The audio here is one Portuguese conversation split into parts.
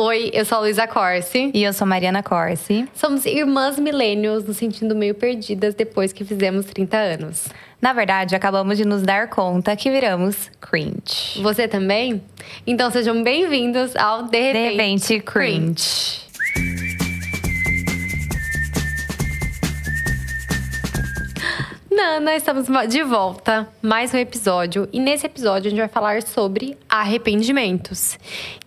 Oi, eu sou a Luísa Corsi. E eu sou Mariana Corsi. Somos irmãs millennials nos sentindo meio perdidas depois que fizemos 30 anos. Na verdade, acabamos de nos dar conta que viramos cringe. Você também? Então sejam bem-vindos ao De Repente, De repente cringe. Nana, estamos de volta, mais um episódio. E nesse episódio a gente vai falar sobre arrependimentos.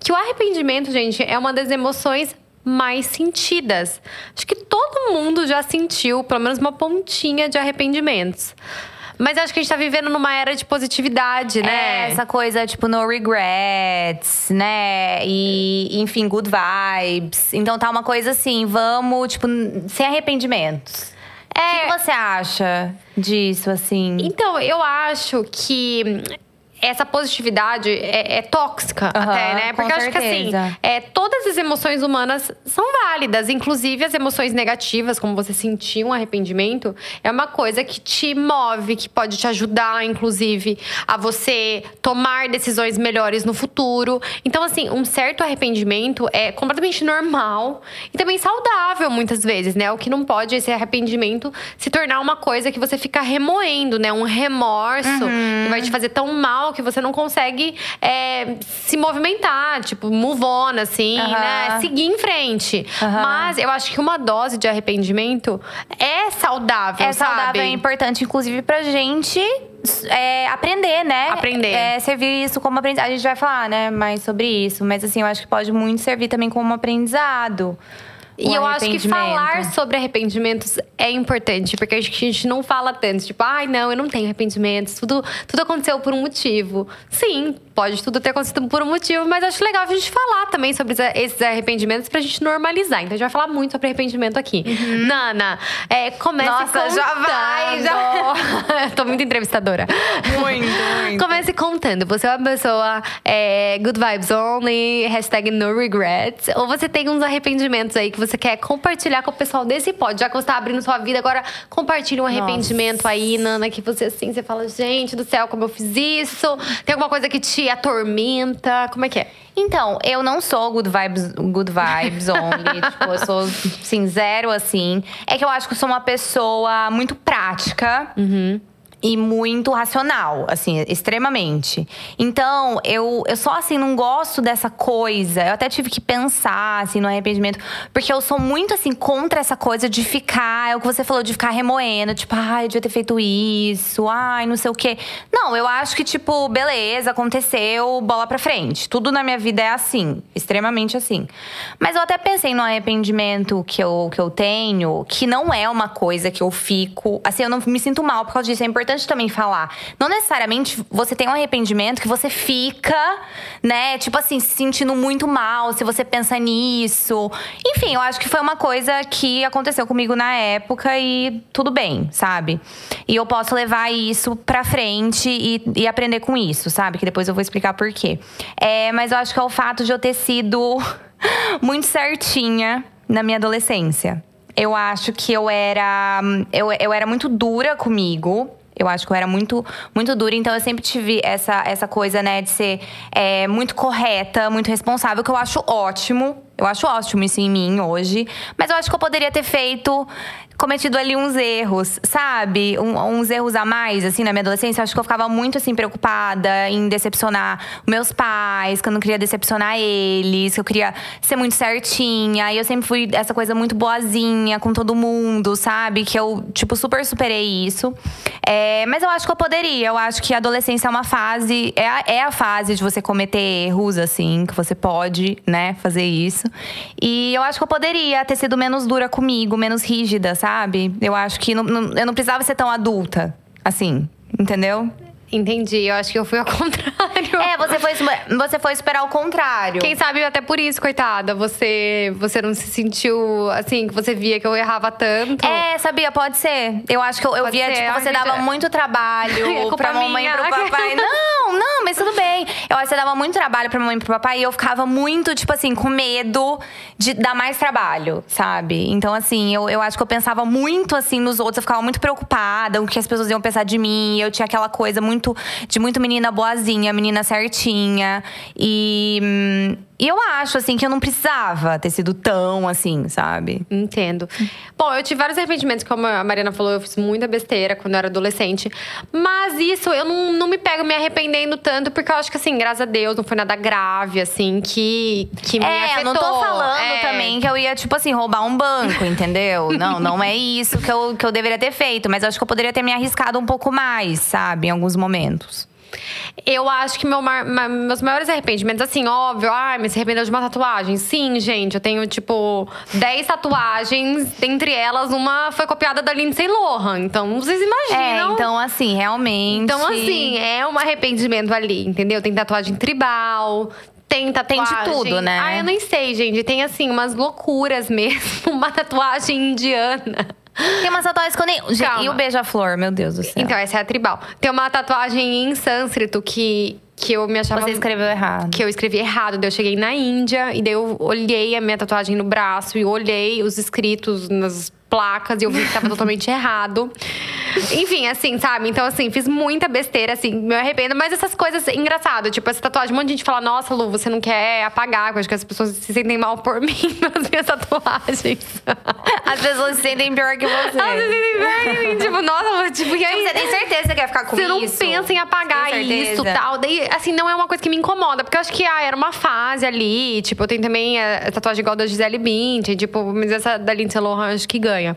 Que o arrependimento, gente, é uma das emoções mais sentidas. Acho que todo mundo já sentiu pelo menos uma pontinha de arrependimentos. Mas acho que a gente tá vivendo numa era de positividade, né? É, essa coisa, tipo, no regrets, né? E, enfim, good vibes. Então tá uma coisa assim, vamos, tipo, sem arrependimentos. É. O que você acha disso, assim? Então, eu acho que essa positividade é, é tóxica Aham, até, né? Porque eu acho que assim, certeza. é, todas as emoções humanas são válidas, inclusive as emoções negativas, como você sentir um arrependimento, é uma coisa que te move, que pode te ajudar, inclusive, a você tomar decisões melhores no futuro. Então, assim, um certo arrependimento é completamente normal e também saudável, muitas vezes, né? O que não pode é esse arrependimento se tornar uma coisa que você fica remoendo, né? Um remorso Uhum. que vai te fazer tão mal que você não consegue é, se movimentar, tipo, move on, assim, né? Seguir em frente. Mas eu acho que uma dose de arrependimento é saudável, É sabe? saudável, é importante, inclusive, pra gente é, aprender, né? Aprender. É, servir isso como aprendizado. A gente vai falar, né, mais sobre isso. Mas, assim, eu acho que pode muito servir também como aprendizado. E eu acho que falar sobre arrependimentos é importante, porque acho que a gente não fala tanto, tipo, ai, não, eu não tenho arrependimentos, tudo, tudo aconteceu por um motivo. Sim, pode tudo ter acontecido por um motivo, mas acho legal a gente falar também sobre esses arrependimentos pra gente normalizar. Então a gente vai falar muito sobre arrependimento aqui. Nana, é, comece Uhum. Nossa, já contando. vai, já. Tô muito entrevistadora. Muito, muito. Comece contando. Você é uma pessoa é, good vibes only, hashtag no regrets. Ou você tem uns arrependimentos aí que você quer compartilhar com o pessoal desse pod. Já que você tá abrindo sua vida, agora compartilha um arrependimento aí, Nana, que você assim, você fala, gente do céu, como eu fiz isso? Tem alguma coisa que te atormenta? Como é que é? Então, eu não sou good vibes, good vibes only. tipo, eu sou, zero, assim. É que eu acho que eu sou uma pessoa muito prática. E muito racional, assim, extremamente. Então, eu, eu só, assim, não gosto dessa coisa. Eu até tive que pensar, assim, no arrependimento. Porque eu sou muito, assim, contra essa coisa de ficar… É o que você falou, de ficar remoendo. Tipo, ai, eu devia ter feito isso. Ai, não sei o quê. Não, eu acho que, tipo, beleza, aconteceu, bola pra frente. Tudo na minha vida é assim, extremamente assim. Mas eu até pensei no arrependimento que eu, que eu tenho, que não é uma coisa que eu fico. Assim, eu não me sinto mal por causa disso. É importante também falar. Não necessariamente você tem um arrependimento que você fica, né, tipo assim, se sentindo muito mal se você pensa nisso. Enfim, eu acho que foi uma coisa que aconteceu comigo na época e tudo bem, sabe? E eu posso levar isso pra frente e, e aprender com isso, sabe? Que depois eu vou explicar por quê. É, mas eu acho que é o fato de eu ter sido muito certinha na minha adolescência. Eu acho que eu era. Eu, eu era muito dura comigo. Eu acho que eu era muito, muito dura, então eu sempre tive essa, essa coisa, né, de ser é, muito correta, muito responsável, que eu acho ótimo. Eu acho ótimo isso em mim hoje. Mas eu acho que eu poderia ter feito, cometido ali uns erros, sabe? Um- uns erros a mais, assim, na minha adolescência. Eu acho que eu ficava muito, assim, preocupada em decepcionar meus pais, que eu não queria decepcionar eles, que eu queria ser muito certinha. E eu sempre fui essa coisa muito boazinha com todo mundo, sabe? Que eu, tipo, super superei isso. É, mas eu acho que eu poderia. Eu acho que a adolescência é uma fase. É a, é a fase de você cometer erros, assim, que você pode, né, fazer isso. E eu acho que eu poderia ter sido menos dura comigo, menos rígida, sabe? Eu acho que não- não- eu não precisava ser tão adulta, assim, entendeu? Entendi. Eu acho que eu fui ao contrário. É, você foi, você foi esperar o contrário. Quem sabe até por isso, coitada, você, você não se sentiu assim, que você via que eu errava tanto. É, sabia, pode ser. Eu acho que eu, eu Pode via, ser. tipo, Ai, você gente, dava é- muito É trabalho culpa pra mamãe e minha. pro papai. Não, não, mas tudo bem. Eu acho que você dava muito trabalho pra mamãe e pro papai e eu ficava muito, tipo assim, com medo de dar mais trabalho, sabe? Então, assim, eu, eu acho que eu pensava muito assim nos outros, eu ficava muito preocupada com o que as pessoas iam pensar de mim. Eu tinha aquela coisa muito muito de muito menina boazinha, menina certinha. E, e eu acho, assim, que eu não precisava ter sido tão assim, sabe? Entendo. Bom, eu tive vários arrependimentos, como a Mariana falou, eu fiz muita besteira quando eu era adolescente. Mas isso, eu não, não me pego me arrependendo tanto, porque eu acho que, assim, graças a Deus, não foi nada grave, assim, que, que me é, afetou. eu não tô falando É. também que eu ia, tipo assim, roubar um banco, entendeu? não, não é isso que eu, que eu deveria ter feito. Mas eu acho que eu poderia ter me arriscado um pouco mais, sabe? Em alguns momentos. Eu acho que meu mar- meus maiores arrependimentos, assim, óbvio, ai, me se arrependeu de uma tatuagem. Sim, gente, eu tenho, tipo, 10 tatuagens, dentre elas, uma foi copiada da Lindsay Lohan. Então, vocês É, imaginam. então assim, realmente. Então, assim, é um arrependimento ali, entendeu? Tem tatuagem tribal. Tem tatuagem. tudo, né? Ah, eu nem sei, gente. Tem, assim, umas loucuras mesmo. Uma tatuagem indiana. Tem umas tatuagens que eu nem. Calma. E o beija-flor, meu Deus do céu. Então, essa é a tribal. Tem uma tatuagem em sânscrito que, que eu me achava. Você escreveu errado. que eu escrevi errado. Daí eu cheguei na Índia e daí eu olhei a minha tatuagem no braço e olhei os escritos nas placas e eu vi que tava totalmente errado. Enfim, assim, sabe? Então, assim, fiz muita besteira, assim, me arrependo. Mas essas coisas, engraçado. Tipo, essa tatuagem, um monte de gente fala, nossa, Lu, você não quer apagar. Eu acho que as pessoas se sentem mal por mim nas minhas tatuagens. As pessoas se sentem pior que você. Elas se sentem pior que mim. Tipo, nossa, tipo, e aí… Você tem certeza que você quer ficar com Você não isso? pensa em apagar isso tal. Daí, assim, não é uma coisa que me incomoda. Porque eu acho que, ah, era uma fase ali. Tipo, eu tenho também a, a tatuagem igual da Gisele Bündchen. Tipo, mas essa da Lindsay Lohan acho que ganha.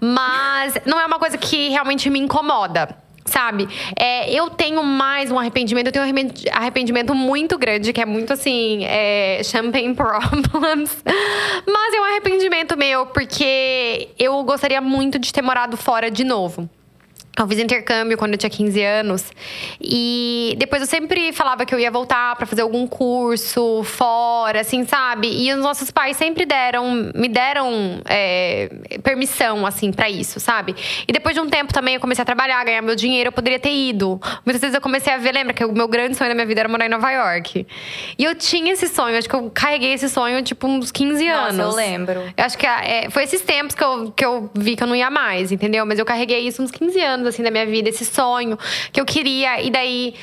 Mas não é uma coisa que realmente me incomoda. Sabe? É, eu tenho mais um arrependimento. Eu tenho um arrependi- arrependimento muito grande, que é muito assim, é, champagne problems. Mas é um arrependimento meu, porque eu gostaria muito de ter morado fora de novo. Eu fiz intercâmbio quando eu tinha 15 anos. E depois eu sempre falava que eu ia voltar pra fazer algum curso fora, assim, sabe? E os nossos pais sempre deram, me deram é, permissão, assim, pra isso, sabe? E depois de um tempo também eu comecei a trabalhar, ganhar meu dinheiro, eu poderia ter ido. Muitas vezes eu comecei a ver, lembra que o meu grande sonho da minha vida era morar em Nova York. E eu tinha esse sonho, acho que eu carreguei esse sonho, tipo, uns 15 Nossa, anos. eu lembro. Eu acho que é, foi esses tempos que eu, que eu vi que eu não ia mais, entendeu? Mas eu carreguei isso uns 15 anos, assim, da minha vida, esse sonho que eu queria. E daí.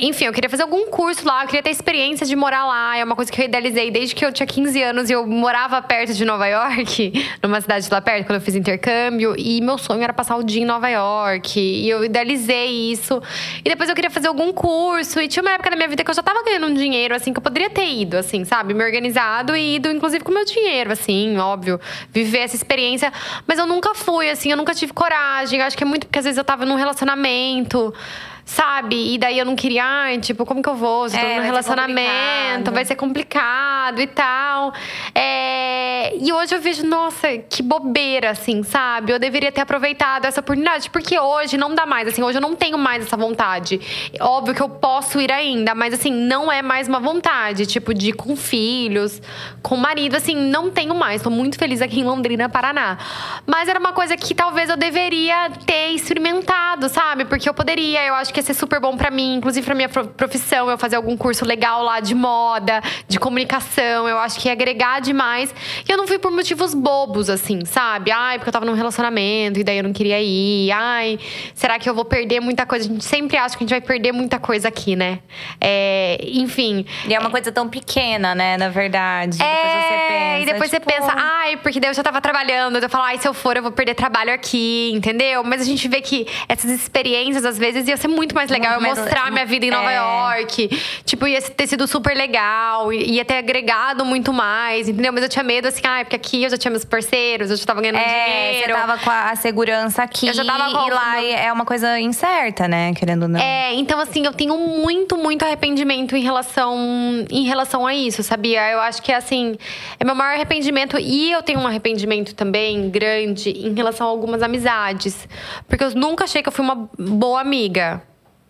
Enfim, eu queria fazer algum curso lá, eu queria ter experiência de morar lá. É uma coisa que eu idealizei desde que eu tinha 15 anos e eu morava perto de Nova York, numa cidade lá perto, quando eu fiz intercâmbio. E meu sonho era passar o dia em Nova York. E eu idealizei isso. E depois eu queria fazer algum curso. E tinha uma época da minha vida que eu já tava ganhando um dinheiro, assim, que eu poderia ter ido, assim, sabe? Me organizado e ido, inclusive, com meu dinheiro, assim, óbvio. Viver essa experiência. Mas eu nunca fui, assim, eu nunca tive coragem. Eu acho que é muito porque às vezes eu tava num relacionamento. Sabe? E daí eu não queria, ai, tipo, como que eu vou? Se eu tô É, num relacionamento, vai ser complicado e tal. É, E hoje eu vejo, nossa, que bobeira, assim, sabe? Eu deveria ter aproveitado essa oportunidade, porque hoje não dá mais, assim, hoje eu não tenho mais essa vontade. Óbvio que eu posso ir ainda, mas assim, não é mais uma vontade, tipo, de ir com filhos, com marido, assim, não tenho mais. Tô muito feliz aqui em Londrina, Paraná. Mas era uma coisa que talvez eu deveria ter experimentado, sabe? Porque eu poderia, eu acho que ia ser super bom pra mim, inclusive pra minha pro- profissão, eu fazer algum curso legal lá de moda, de comunicação, eu acho que ia agregar demais. E eu não fui por motivos bobos, assim, sabe? Ai, porque eu tava num relacionamento e daí eu não queria ir. Ai, será que eu vou perder muita coisa? A gente sempre acha que a gente vai perder muita coisa aqui, né? É, enfim. E é uma coisa tão pequena, né, na verdade. depois você É, pensa. e depois tipo, você pensa, ai, porque daí eu já tava trabalhando. Eu falo, ai, se eu for, eu vou perder trabalho aqui, entendeu? Mas a gente vê que essas experiências, às vezes, ia ser muito mais legal. Muito eu mostrar minha vida em Nova é. York. Tipo, ia ter sido super legal. Ia ter agregado muito mais, entendeu? Mas eu tinha medo, assim, ai, porque aqui eu já tinha meus parceiros, eu já tava ganhando É, dinheiro. você tava com a a segurança aqui. Eu já tava com- E lá é uma coisa incerta, né? Querendo ou não. É, então assim, eu tenho muito, muito arrependimento em relação, em relação a isso, sabia? Eu acho que assim, é meu maior arrependimento e eu tenho um arrependimento também grande em relação a algumas amizades, porque eu nunca achei que eu fui uma boa amiga.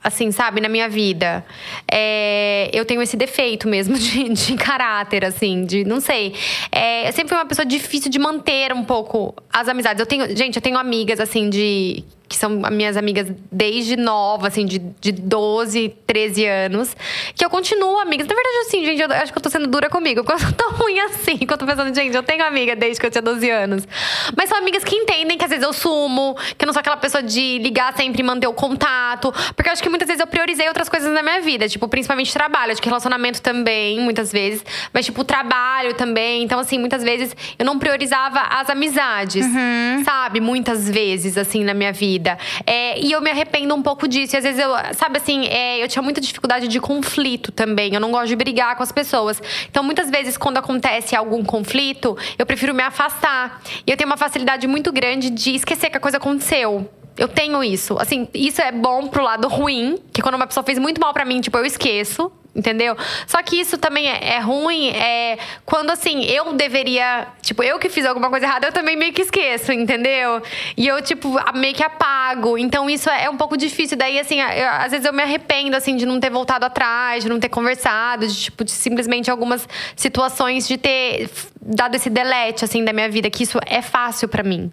Assim, sabe, na minha vida. É, eu tenho esse defeito mesmo de, de caráter, assim, de não sei. É, eu sempre fui uma pessoa difícil de manter um pouco as amizades. Eu tenho, gente, eu tenho amigas, assim, de que são minhas amigas desde nova, assim, de, de 12, 13 anos, que eu continuo amigas. Na verdade, assim, gente, eu acho que eu tô sendo dura comigo, porque eu sou tão ruim assim, que eu tô pensando, gente, eu tenho amiga desde que eu tinha 12 anos. Mas são amigas que entendem que às vezes eu sumo, que eu não sou aquela pessoa de ligar sempre e manter o contato. Porque eu acho que muitas vezes eu priorizei outras coisas na minha vida, tipo, principalmente trabalho, acho que relacionamento também, muitas vezes, mas tipo, trabalho também. Então, assim, muitas vezes eu não priorizava as amizades, uhum. sabe? Muitas vezes, assim, na minha vida vida. É, e eu me arrependo um pouco disso. E às vezes eu, sabe assim, é, eu tinha muita dificuldade de conflito também. Eu não gosto de brigar com as pessoas. Então, muitas vezes, quando acontece algum conflito, eu prefiro me afastar. E eu tenho uma facilidade muito grande de esquecer que a coisa aconteceu. Eu tenho isso. Assim, isso é bom pro lado ruim, que quando uma pessoa fez muito mal para mim, tipo, eu esqueço entendeu? Só que isso também é, é, ruim é quando assim, eu deveria, tipo, eu que fiz alguma coisa errada, eu também meio que esqueço, entendeu? E eu tipo meio que apago. Então isso é um pouco difícil. Daí assim, eu, às vezes eu me arrependo assim de não ter voltado atrás, de não ter conversado, de tipo de simplesmente algumas situações de ter dado esse delete assim da minha vida, que isso é fácil para mim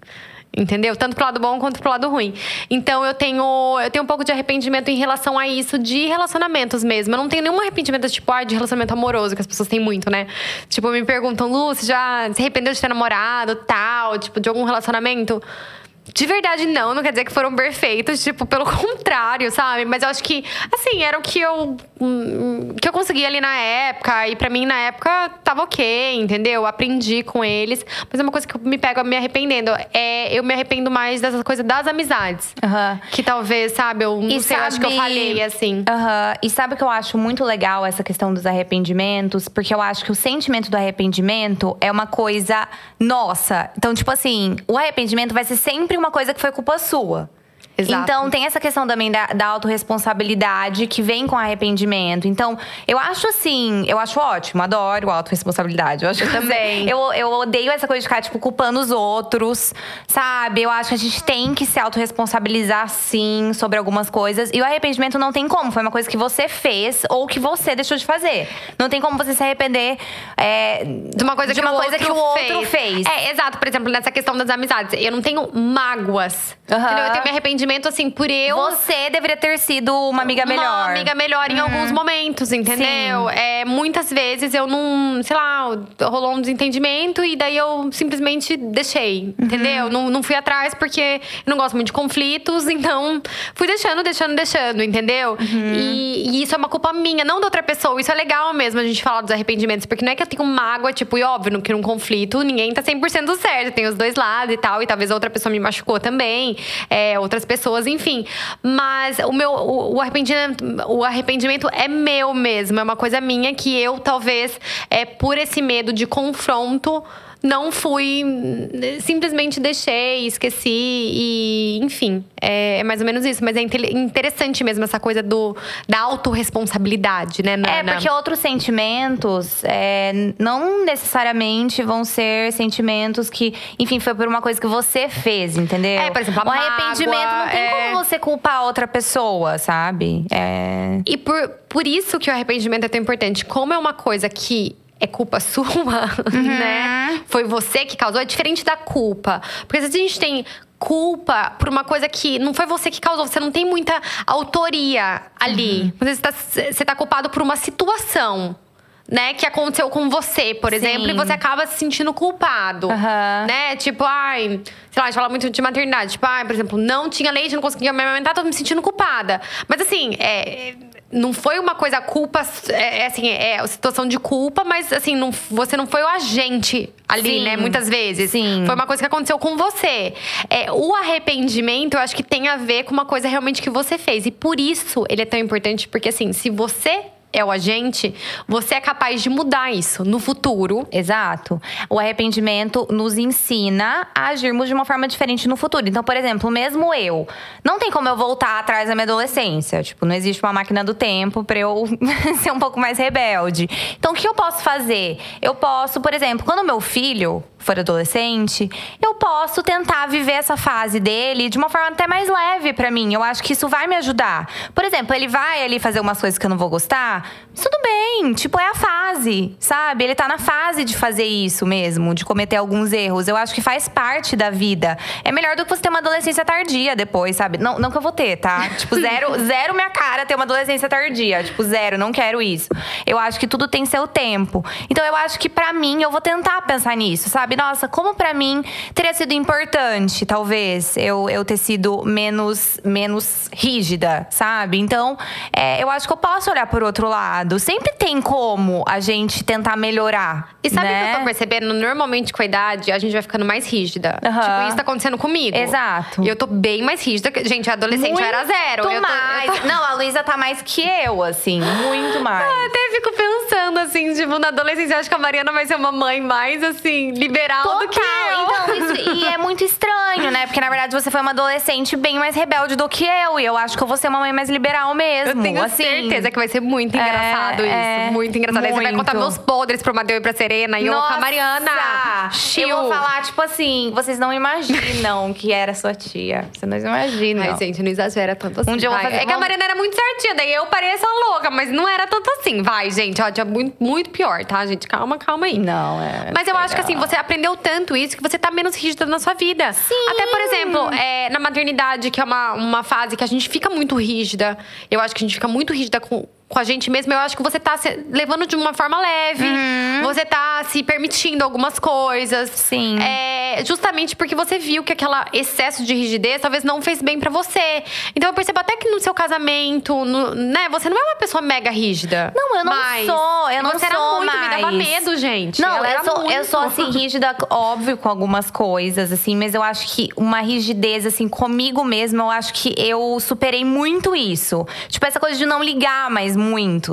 entendeu? Tanto pro lado bom quanto pro lado ruim. Então eu tenho, eu tenho um pouco de arrependimento em relação a isso de relacionamentos mesmo. Eu não tenho nenhum arrependimento tipo, ah, de relacionamento amoroso, que as pessoas têm muito, né? Tipo, me perguntam, Lu, você já se arrependeu de ter namorado, tal, tipo, de algum relacionamento? De verdade, não. Não quer dizer que foram perfeitos. Tipo, pelo contrário, sabe? Mas eu acho que, assim, era o que eu. Hum, que eu consegui ali na época. E para mim, na época, tava ok, entendeu? Aprendi com eles. Mas é uma coisa que eu me pego me arrependendo. É, eu me arrependo mais dessas coisas das amizades. Uhum. Que talvez, sabe, eu não e sei, sabe, acho que eu falei assim. Uhum. E sabe que eu acho muito legal essa questão dos arrependimentos? Porque eu acho que o sentimento do arrependimento é uma coisa nossa. Então, tipo assim, o arrependimento vai ser sempre uma coisa que foi culpa sua. Exato. Então tem essa questão também da, da autorresponsabilidade que vem com arrependimento. Então, eu acho assim, eu acho ótimo, adoro autorresponsabilidade. Eu acho também. Eu, eu odeio essa coisa de ficar, tipo, culpando os outros, sabe? Eu acho que a gente tem que se autorresponsabilizar sim sobre algumas coisas. E o arrependimento não tem como. Foi uma coisa que você fez ou que você deixou de fazer. Não tem como você se arrepender é, de uma coisa, de que, uma o coisa que o outro fez. fez. É, exato. Por exemplo, nessa questão das amizades. Eu não tenho mágoas. Uhum. Eu tenho me arrependimento arrependimento, assim, por eu. Você deveria ter sido uma amiga melhor. Uma amiga melhor em uhum. alguns momentos, entendeu? Sim. É, muitas vezes eu não, sei lá, rolou um desentendimento e daí eu simplesmente deixei, uhum. entendeu? Não, não fui atrás porque eu não gosto muito de conflitos, então fui deixando, deixando, deixando, entendeu? Uhum. E, e, isso é uma culpa minha, não da outra pessoa. Isso é legal mesmo a gente falar dos arrependimentos, porque não é que eu tenho mágoa, tipo, e óbvio, que num conflito ninguém tá 100% certo, tem os dois lados e tal, e talvez outra pessoa me machucou também, é, outras pessoas, enfim. Mas o meu o, o, arrependimento, o arrependimento é meu mesmo, é uma coisa minha que eu talvez é por esse medo de confronto não fui, simplesmente deixei, esqueci e, enfim, é, é, mais ou menos isso. Mas é interessante mesmo essa coisa do, da autorresponsabilidade, né, Nana? É, porque outros sentimentos é, não necessariamente vão ser sentimentos que, enfim, foi por uma coisa que você fez, entendeu? É, por exemplo, a O arrependimento não tem é... como você culpar outra pessoa, sabe? É... E por, por isso que o arrependimento é tão importante. Como é uma coisa que é culpa sua, uhum. né? Foi você que causou. É diferente da culpa. Porque às vezes a gente tem culpa por uma coisa que não foi você que causou, você não tem muita autoria ali. Uhum. Às vezes você tá, você tá culpado por uma situação. Né, que aconteceu com você, por Sim. exemplo, e você acaba se sentindo culpado. Uhum. Né? Tipo, ai, sei lá, a gente fala muito de maternidade. Tipo, ai, por exemplo, não tinha leite, não conseguia me amamentar, tô me sentindo culpada. Mas assim, é, não foi uma coisa culpa, é, é, assim, é situação de culpa, mas assim, não, você não foi o agente ali, Sim. né? Muitas vezes. Sim. Foi uma coisa que aconteceu com você. É, o arrependimento, eu acho que tem a ver com uma coisa realmente que você fez. E por isso ele é tão importante, porque assim, se você é o agente, você é capaz de mudar isso no futuro. Exato. O arrependimento nos ensina a agirmos de uma forma diferente no futuro. Então, por exemplo, mesmo eu, não tem como eu voltar atrás da minha adolescência. Tipo, não existe uma máquina do tempo para eu ser um pouco mais rebelde. Então, o que eu posso fazer? Eu posso, por exemplo, quando meu filho for adolescente, eu posso tentar viver essa fase dele de uma forma até mais leve para mim. Eu acho que isso vai me ajudar. Por exemplo, ele vai ali fazer umas coisas que eu não vou gostar, tudo bem, tipo, é a fase, sabe? Ele tá na fase de fazer isso mesmo, de cometer alguns erros. Eu acho que faz parte da vida. É melhor do que você ter uma adolescência tardia depois, sabe? Não, não que eu vou ter, tá? Tipo, zero, zero minha cara ter uma adolescência tardia. Tipo, zero, não quero isso. Eu acho que tudo tem seu tempo. Então eu acho que para mim, eu vou tentar pensar nisso, sabe? Nossa, como para mim teria sido importante, talvez, eu, eu ter sido menos, menos rígida, sabe? Então, é, eu acho que eu posso olhar por outro lado. Sempre tem como a gente tentar melhorar. E sabe o né? que eu tô percebendo? Normalmente, com a idade, a gente vai ficando mais rígida. Aham. Tipo, isso tá acontecendo comigo. Exato. E eu tô bem mais rígida. que- Gente, a adolescente eu era zero. Muito Eu tô- eu mais. tô- Não, a Luísa tá mais que eu, assim. Muito mais. Eu até fico pensando, assim, tipo, na adolescência, eu acho que a Mariana vai ser uma mãe mais, assim, liberal do que eu. Então, isso, e é muito estranho, né? Porque na verdade você foi uma adolescente bem mais rebelde do que eu. E eu acho que eu vou ser uma mãe mais liberal mesmo. Eu tenho assim. certeza que vai ser muito É, engraçado isso. é, muito engraçado. Aí você vai muito. contar meus podres pro Madeu e pra Serena e eu com a Nossa! Mariana. Eu vou falar, tipo assim, vocês não imaginam que era sua tia. Vocês não imaginam. Ai, gente, não exagera tanto assim. Um dia eu vou fazer- É que a Mariana era muito certinha, daí eu pareço a louca, mas não era tanto assim. Vai, gente, ó, tinha muito, muito pior, tá, gente? Calma, calma aí. Não, é. Mas eu acho que assim, você aprendeu tanto isso que você tá menos rígida na sua vida. Sim. Até, por exemplo, é, na maternidade, que é uma, uma fase que a gente fica muito rígida. Eu acho que a gente fica muito rígida com, com a gente mesma. Eu acho que você tá se levando de uma forma leve. Você tá se permitindo algumas coisas. Sim. É, justamente porque você viu que aquele excesso de rigidez talvez não fez bem pra você. Então eu percebo até que no seu casamento, no- né, você não é uma pessoa mega rígida. Não, eu não Mas sou, eu não você era sou muito, me dava mais. medo, gente. Não, Ela eu era sou, eu sou assim, rígida, óbvio, com algumas coisas, assim, mas eu acho que uma rigidez, assim, comigo mesma, eu acho que eu superei muito isso. Tipo, essa coisa de não ligar mais muito,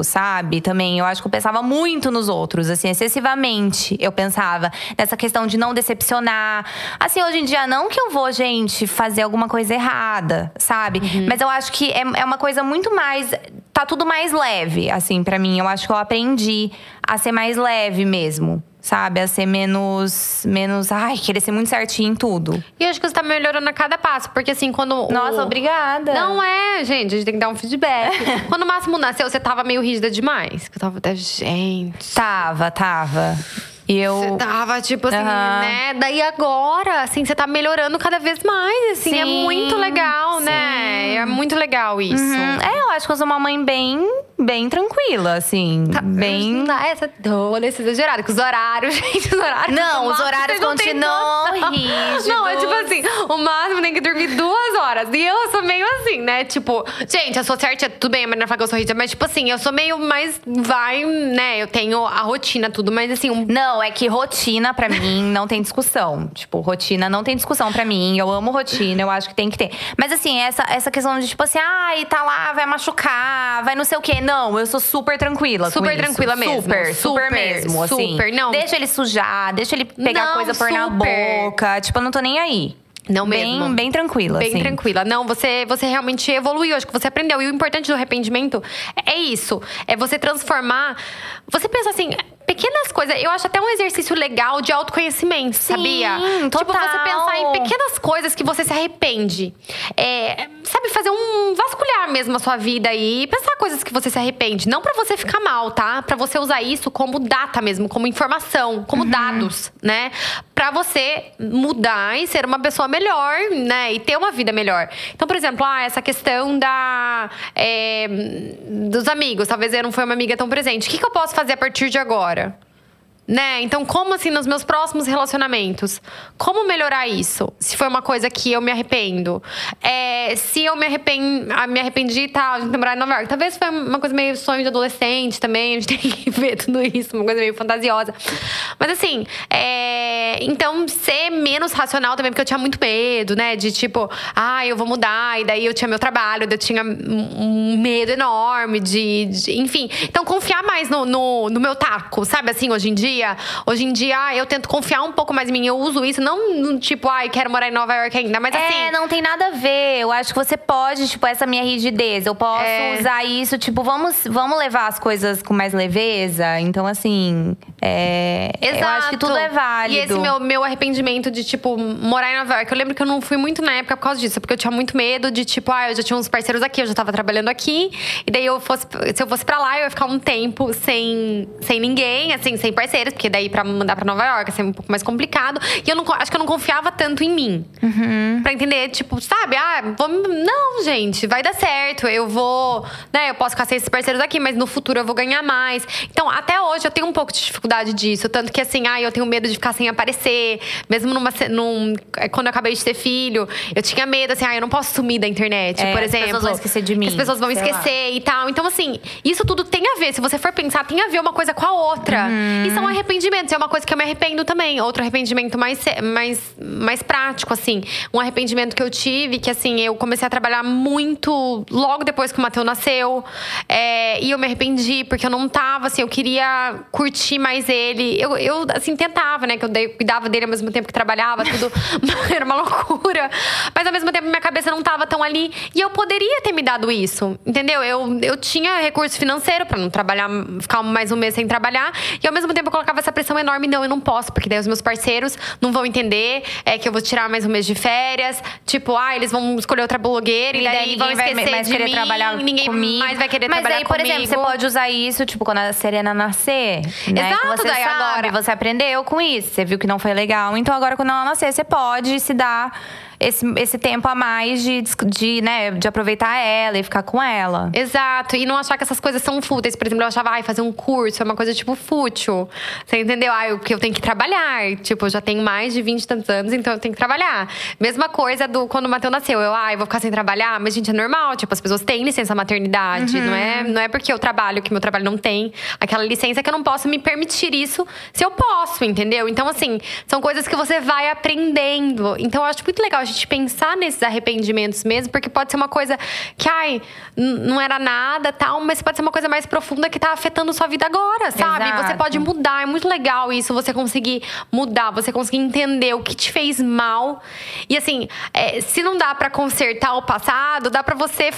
sabe? Também. Eu acho que eu pensava muito nos outros, assim, excessivamente. Eu pensava nessa questão de não decepcionar. Assim, hoje em dia, não que eu vou, gente, fazer alguma coisa errada, sabe? Mas eu acho que é, é uma coisa muito mais. Tá tudo mais leve, assim, pra mim. Eu acho que eu aprendi a ser mais leve mesmo. Sabe? A ser menos. Menos. Ai, querer ser muito certinho em tudo. E acho que você tá melhorando a cada passo. Porque assim, quando. o- Nossa, obrigada. Não é, gente, a gente tem que dar um feedback. quando o Máximo nasceu, você tava meio rígida demais. Que eu tava até, gente. Tava, tava. E eu. Você tava, tipo assim, Aham. né? Daí agora, assim, você tá melhorando cada vez mais, assim. é Sim, muito legal, né? sim. É muito legal isso. Uhum. É, eu acho que eu sou uma mãe bem, bem tranquila, assim. bem. Não dá essa adolescência exagerada, com os horários, gente, os horários. Não, os horários não continuam noção. rígidos. Não, é tipo assim, o máximo tem que dormir duas horas. E eu sou meio assim, né? Tipo, gente, eu sou certa, tudo bem, a Marina fala que eu sou rígida, mas tipo assim, eu sou meio mais. Vai, né? Eu tenho a rotina, tudo, mas assim, um Não, é que rotina pra mim não tem discussão. Tipo, rotina não tem discussão pra mim. Eu amo rotina, eu acho que tem que ter. Mas assim, essa, essa questão de tipo assim, ai, tá lá, vai machucar, vai não sei o quê. Não, eu sou super tranquila. com Super tranquila mesmo. Super, super, Super, mesmo. Assim. super, não. Deixa ele sujar, deixa ele pegar Não, coisa por na boca. Tipo, eu não tô nem aí. Não bem, mesmo. Bem tranquila. Bem assim. tranquila. Não, você, você realmente evoluiu, acho que você aprendeu. E o importante do arrependimento é isso. É você transformar. Você pensa assim, pequenas coisas. Eu acho até um exercício legal de autoconhecimento, sabia? Tipo, você total. pensar em pequenas coisas que você se arrepende. É, sabe, fazer um vasculhar mesmo a sua vida e pensar coisas que você se arrepende. Não pra você ficar mal, tá? Pra você usar isso como data mesmo, como informação, Uhum. como dados, né? Pra você mudar e ser uma pessoa melhor, né? E ter uma vida melhor. Então, por exemplo, ah, essa questão da é, dos amigos. Talvez eu não fui uma amiga tão presente. O que, que eu posso fazer a partir de agora? Né? Então, como assim nos meus próximos relacionamentos? Como melhorar isso? Se foi uma coisa que eu me arrependo. É, se eu me, arrepen ah, me arrependi e tal, de morar em Nova York. Talvez foi uma coisa meio sonho de adolescente também. A gente tem que ver tudo isso, uma coisa meio fantasiosa. Mas assim, é, então ser menos racional também, porque eu tinha muito medo, né? De tipo, ah, eu vou mudar, e daí eu tinha meu trabalho, eu tinha um medo enorme de. de- enfim. Então, confiar mais no, no, no meu taco, sabe assim, hoje em dia? Hoje em dia, ah, eu tento confiar um pouco mais em mim. Eu uso isso, não tipo, ai, quero morar em Nova York ainda, mas assim. É, não tem nada a ver. Eu acho que você pode, tipo, essa minha rigidez. Eu posso É. usar isso, tipo, vamos, vamos levar as coisas com mais leveza. Então, assim, É, Exato. Eu acho que tudo é válido. E esse meu, meu arrependimento de, tipo, morar em Nova York. Eu lembro que eu não fui muito na época por causa disso. Porque eu tinha muito medo de, tipo, ah, eu já tinha uns parceiros aqui, eu já tava trabalhando aqui. E daí eu fosse. Se eu fosse pra lá, eu ia ficar um tempo sem, sem ninguém, assim, sem Porque daí pra mandar pra Nova York ia ser um pouco mais complicado. E eu não, acho que eu não confiava tanto em mim. Uhum. Pra entender, tipo, sabe? Ah, vou, não, gente, vai dar certo. Eu vou. Né, eu posso ficar sem esses parceiros aqui, mas no futuro eu vou ganhar mais. Então, até hoje eu tenho um pouco de dificuldade disso. Tanto que assim, ah, eu tenho medo de ficar sem aparecer. Mesmo numa, num, é, quando eu acabei de ter filho, eu tinha medo, assim, ah, eu não posso sumir da internet, É, por as exemplo. pessoas vão esquecer de mim, As pessoas vão esquecer e tal. Então, assim, isso tudo tem a ver. Se você for pensar, tem a ver uma coisa com a outra. Uhum. E são arrependimentos. É uma coisa que eu me arrependo também. Outro arrependimento mais, mais, mais prático, assim. Um arrependimento que eu tive, que assim, eu comecei a trabalhar muito logo depois que o Matheus nasceu. É, e eu me arrependi, porque eu não tava, assim, eu queria curtir mais ele. Eu, eu assim, tentava, né? Que eu cuidava dele ao mesmo tempo que trabalhava, tudo. Era uma loucura. Mas ao mesmo tempo, minha cabeça não tava tão ali. E eu poderia ter me dado isso, entendeu? Eu, eu tinha recurso financeiro pra não trabalhar, ficar mais um mês sem trabalhar. E ao mesmo tempo, eu colocava essa pressão enorme. Não, eu não posso, porque daí os meus parceiros não vão entender é, que eu vou tirar mais um mês de férias. Tipo, ah, eles vão escolher outra blogueira e, daí, vão ninguém vai esquecer mais de querer mim, trabalhar ninguém comigo. mais vai querer Mas trabalhar aí, por comigo. exemplo, você pode usar isso, tipo, quando a Serena nascer. Né? Exato, que você daí sabe, agora- você aprendeu com isso. Você viu que não foi legal. Então agora, quando ela nascer, você pode se dar esse, esse tempo a mais de, de, né, de aproveitar ela e ficar com ela. Exato, e não achar que essas coisas são fúteis. Por exemplo, eu achava, ai, fazer um curso é uma coisa, tipo, fútil. Você entendeu? Ai, porque eu tenho que trabalhar. Tipo, eu já tenho mais de 20 e tantos anos, então eu tenho que trabalhar. Mesma coisa do quando o Matheus nasceu. Eu, ai, vou ficar sem trabalhar. Mas, gente, é normal. Tipo, as pessoas têm licença maternidade. Não, é, não é porque eu trabalho que meu trabalho não tem aquela licença que eu não posso me permitir isso se eu posso, entendeu? Então, assim, são coisas que você vai aprendendo. Então, eu acho muito legal a gente pensar nesses arrependimentos mesmo, porque pode ser uma coisa que, ai, não era nada tal, mas pode ser uma coisa mais profunda que tá afetando sua vida agora, sabe? Exato. Você pode mudar. É muito legal isso, você conseguir mudar, você conseguir entender o que te fez mal. E assim, é, se não dá pra consertar o passado, dá pra você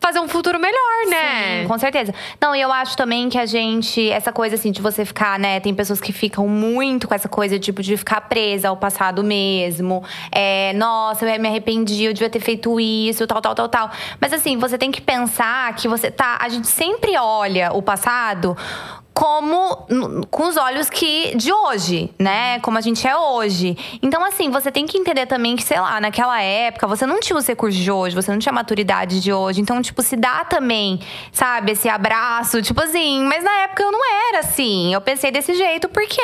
fazer um futuro melhor, né? Sim, com certeza. Não, e eu acho também que a gente, essa coisa assim de você ficar, né? Tem pessoas que ficam muito com essa coisa, tipo, de ficar presa ao passado mesmo. É, nossa, eu me arrependi, eu devia ter feito isso, tal, tal, tal, tal. Mas assim, você tem que pensar que você tá. A gente sempre olha o passado como com os olhos que de hoje, né? Como a gente é hoje. Então, assim, você tem que entender também que, sei lá, naquela época você não tinha os recursos de hoje, você não tinha a maturidade de hoje. Então, tipo, se dá também, sabe, esse abraço, tipo assim, mas na época eu não era assim. Eu pensei desse jeito porque,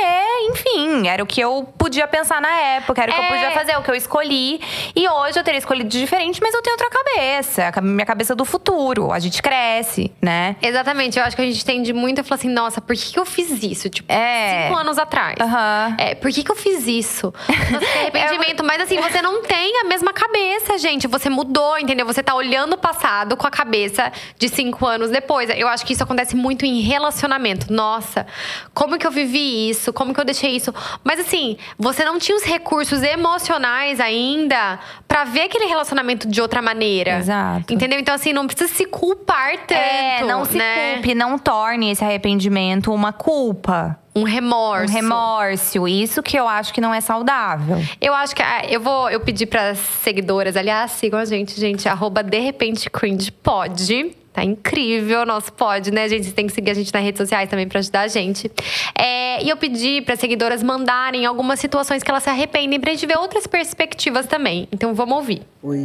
enfim, era o que eu podia pensar na época, era o que eu É. podia fazer, o que eu escolhi. E hoje eu teria escolhido diferente, mas eu tenho outra cabeça, a minha cabeça do futuro. A gente cresce, né? Exatamente, eu acho que a gente tende muito a falar assim, nossa, por que, que eu fiz isso? Tipo, É. cinco anos atrás. Aham. É, por que, que eu fiz isso? Nossa, que arrependimento. Mas assim, você não tem a mesma cabeça, gente. Você mudou, entendeu? Você tá olhando o passado com a cabeça de cinco anos depois. Eu acho que isso acontece muito em relacionamento. Nossa, como que eu vivi isso? Como que eu deixei isso? Mas assim, você não tinha os recursos emocionais ainda pra ver aquele relacionamento de outra maneira. Exato. Entendeu? Então, assim, não precisa se culpar tanto. É, não se né? culpe, não torne esse arrependimento uma culpa, Um remorso. um remorso. Isso que eu acho que não é saudável. Eu acho que ah, eu vou eu pedir para seguidoras, aliás, sigam a gente, gente, arroba de repente cringe pode. Tá incrível o nosso pod, né, gente? Vocês têm que seguir a gente nas redes sociais também pra ajudar a gente. É, e eu pedi para seguidoras mandarem algumas situações que elas se arrependem pra gente ver outras perspectivas também. Então vamos ouvir. Oi,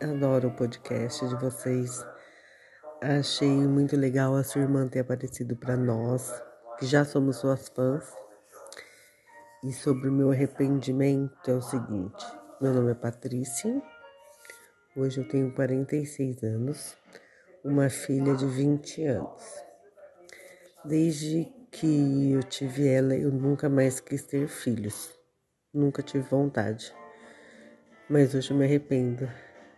adoro o podcast de vocês. Achei muito legal a sua irmã ter aparecido para nós, que já somos suas fãs. E sobre o meu arrependimento é o seguinte: meu nome é Patrícia, hoje eu tenho 46 anos, uma filha de 20 anos. Desde que eu tive ela, eu nunca mais quis ter filhos, nunca tive vontade. Mas hoje eu me arrependo.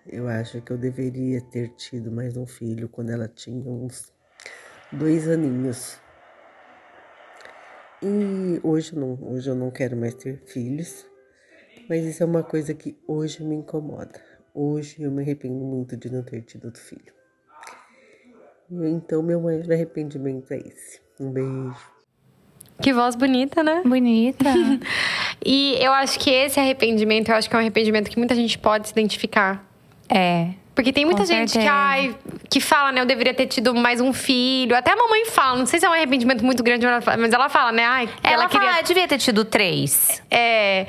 Eu acho que eu deveria ter tido mais um filho quando ela tinha uns dois aninhos. E hoje não, hoje eu não quero mais ter filhos. Mas isso é uma coisa que hoje me incomoda. Hoje eu me arrependo muito de não ter tido outro filho. Então meu maior arrependimento é esse. Um beijo. Que voz bonita, né? Bonita. E eu acho que esse arrependimento, eu acho que é um arrependimento que muita gente pode se identificar. é. Porque tem muita gente que, ai, que fala, né? Eu deveria ter tido mais um filho. Até a mamãe fala, não sei se é um arrependimento muito grande, mas ela fala, né? Ai, que Ela, ela, queria fala, ah, devia ter tido três. É,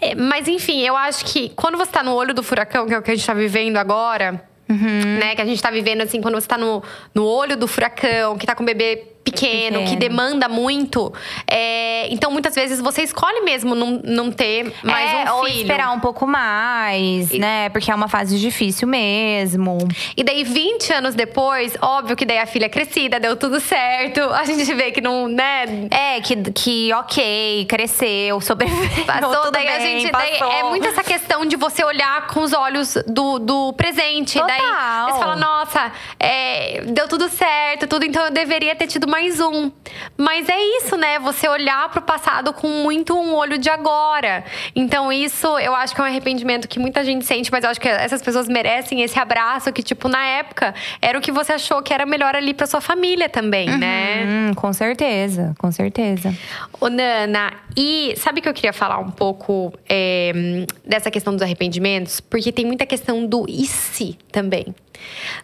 é, mas enfim, eu acho que quando você tá no olho do furacão, que é o que a gente tá vivendo agora, Uhum. né? Que a gente tá vivendo assim, quando você tá no, no olho do furacão, que tá com um bebê pequeno, que Pequeno. demanda muito. é, então, muitas vezes, você escolhe mesmo não, não ter mais é, um filho. ou esperar um pouco mais, né? Porque é uma fase difícil mesmo. E daí, 20 anos depois, óbvio que daí a filha é crescida, deu tudo certo. A gente vê que não, né? É, que, que ok, cresceu, sobreviveu. Passou, daí a bem, gente. Daí é muito essa questão de você olhar com os olhos do, do presente. Daí Total. você fala, nossa, é, deu tudo certo, tudo, então eu deveria ter tido mais um. Mas é isso, né? Você olhar pro passado com muito um olho de agora. Então, isso eu acho que é um arrependimento que muita gente sente, mas eu acho que essas pessoas merecem esse abraço que, tipo, na época, era o que você achou que era melhor ali pra sua família também, né? Hum, com certeza, com certeza. Ô, Nana, e sabe que eu queria falar um pouco é, dessa questão dos arrependimentos? Porque tem muita questão do e se também.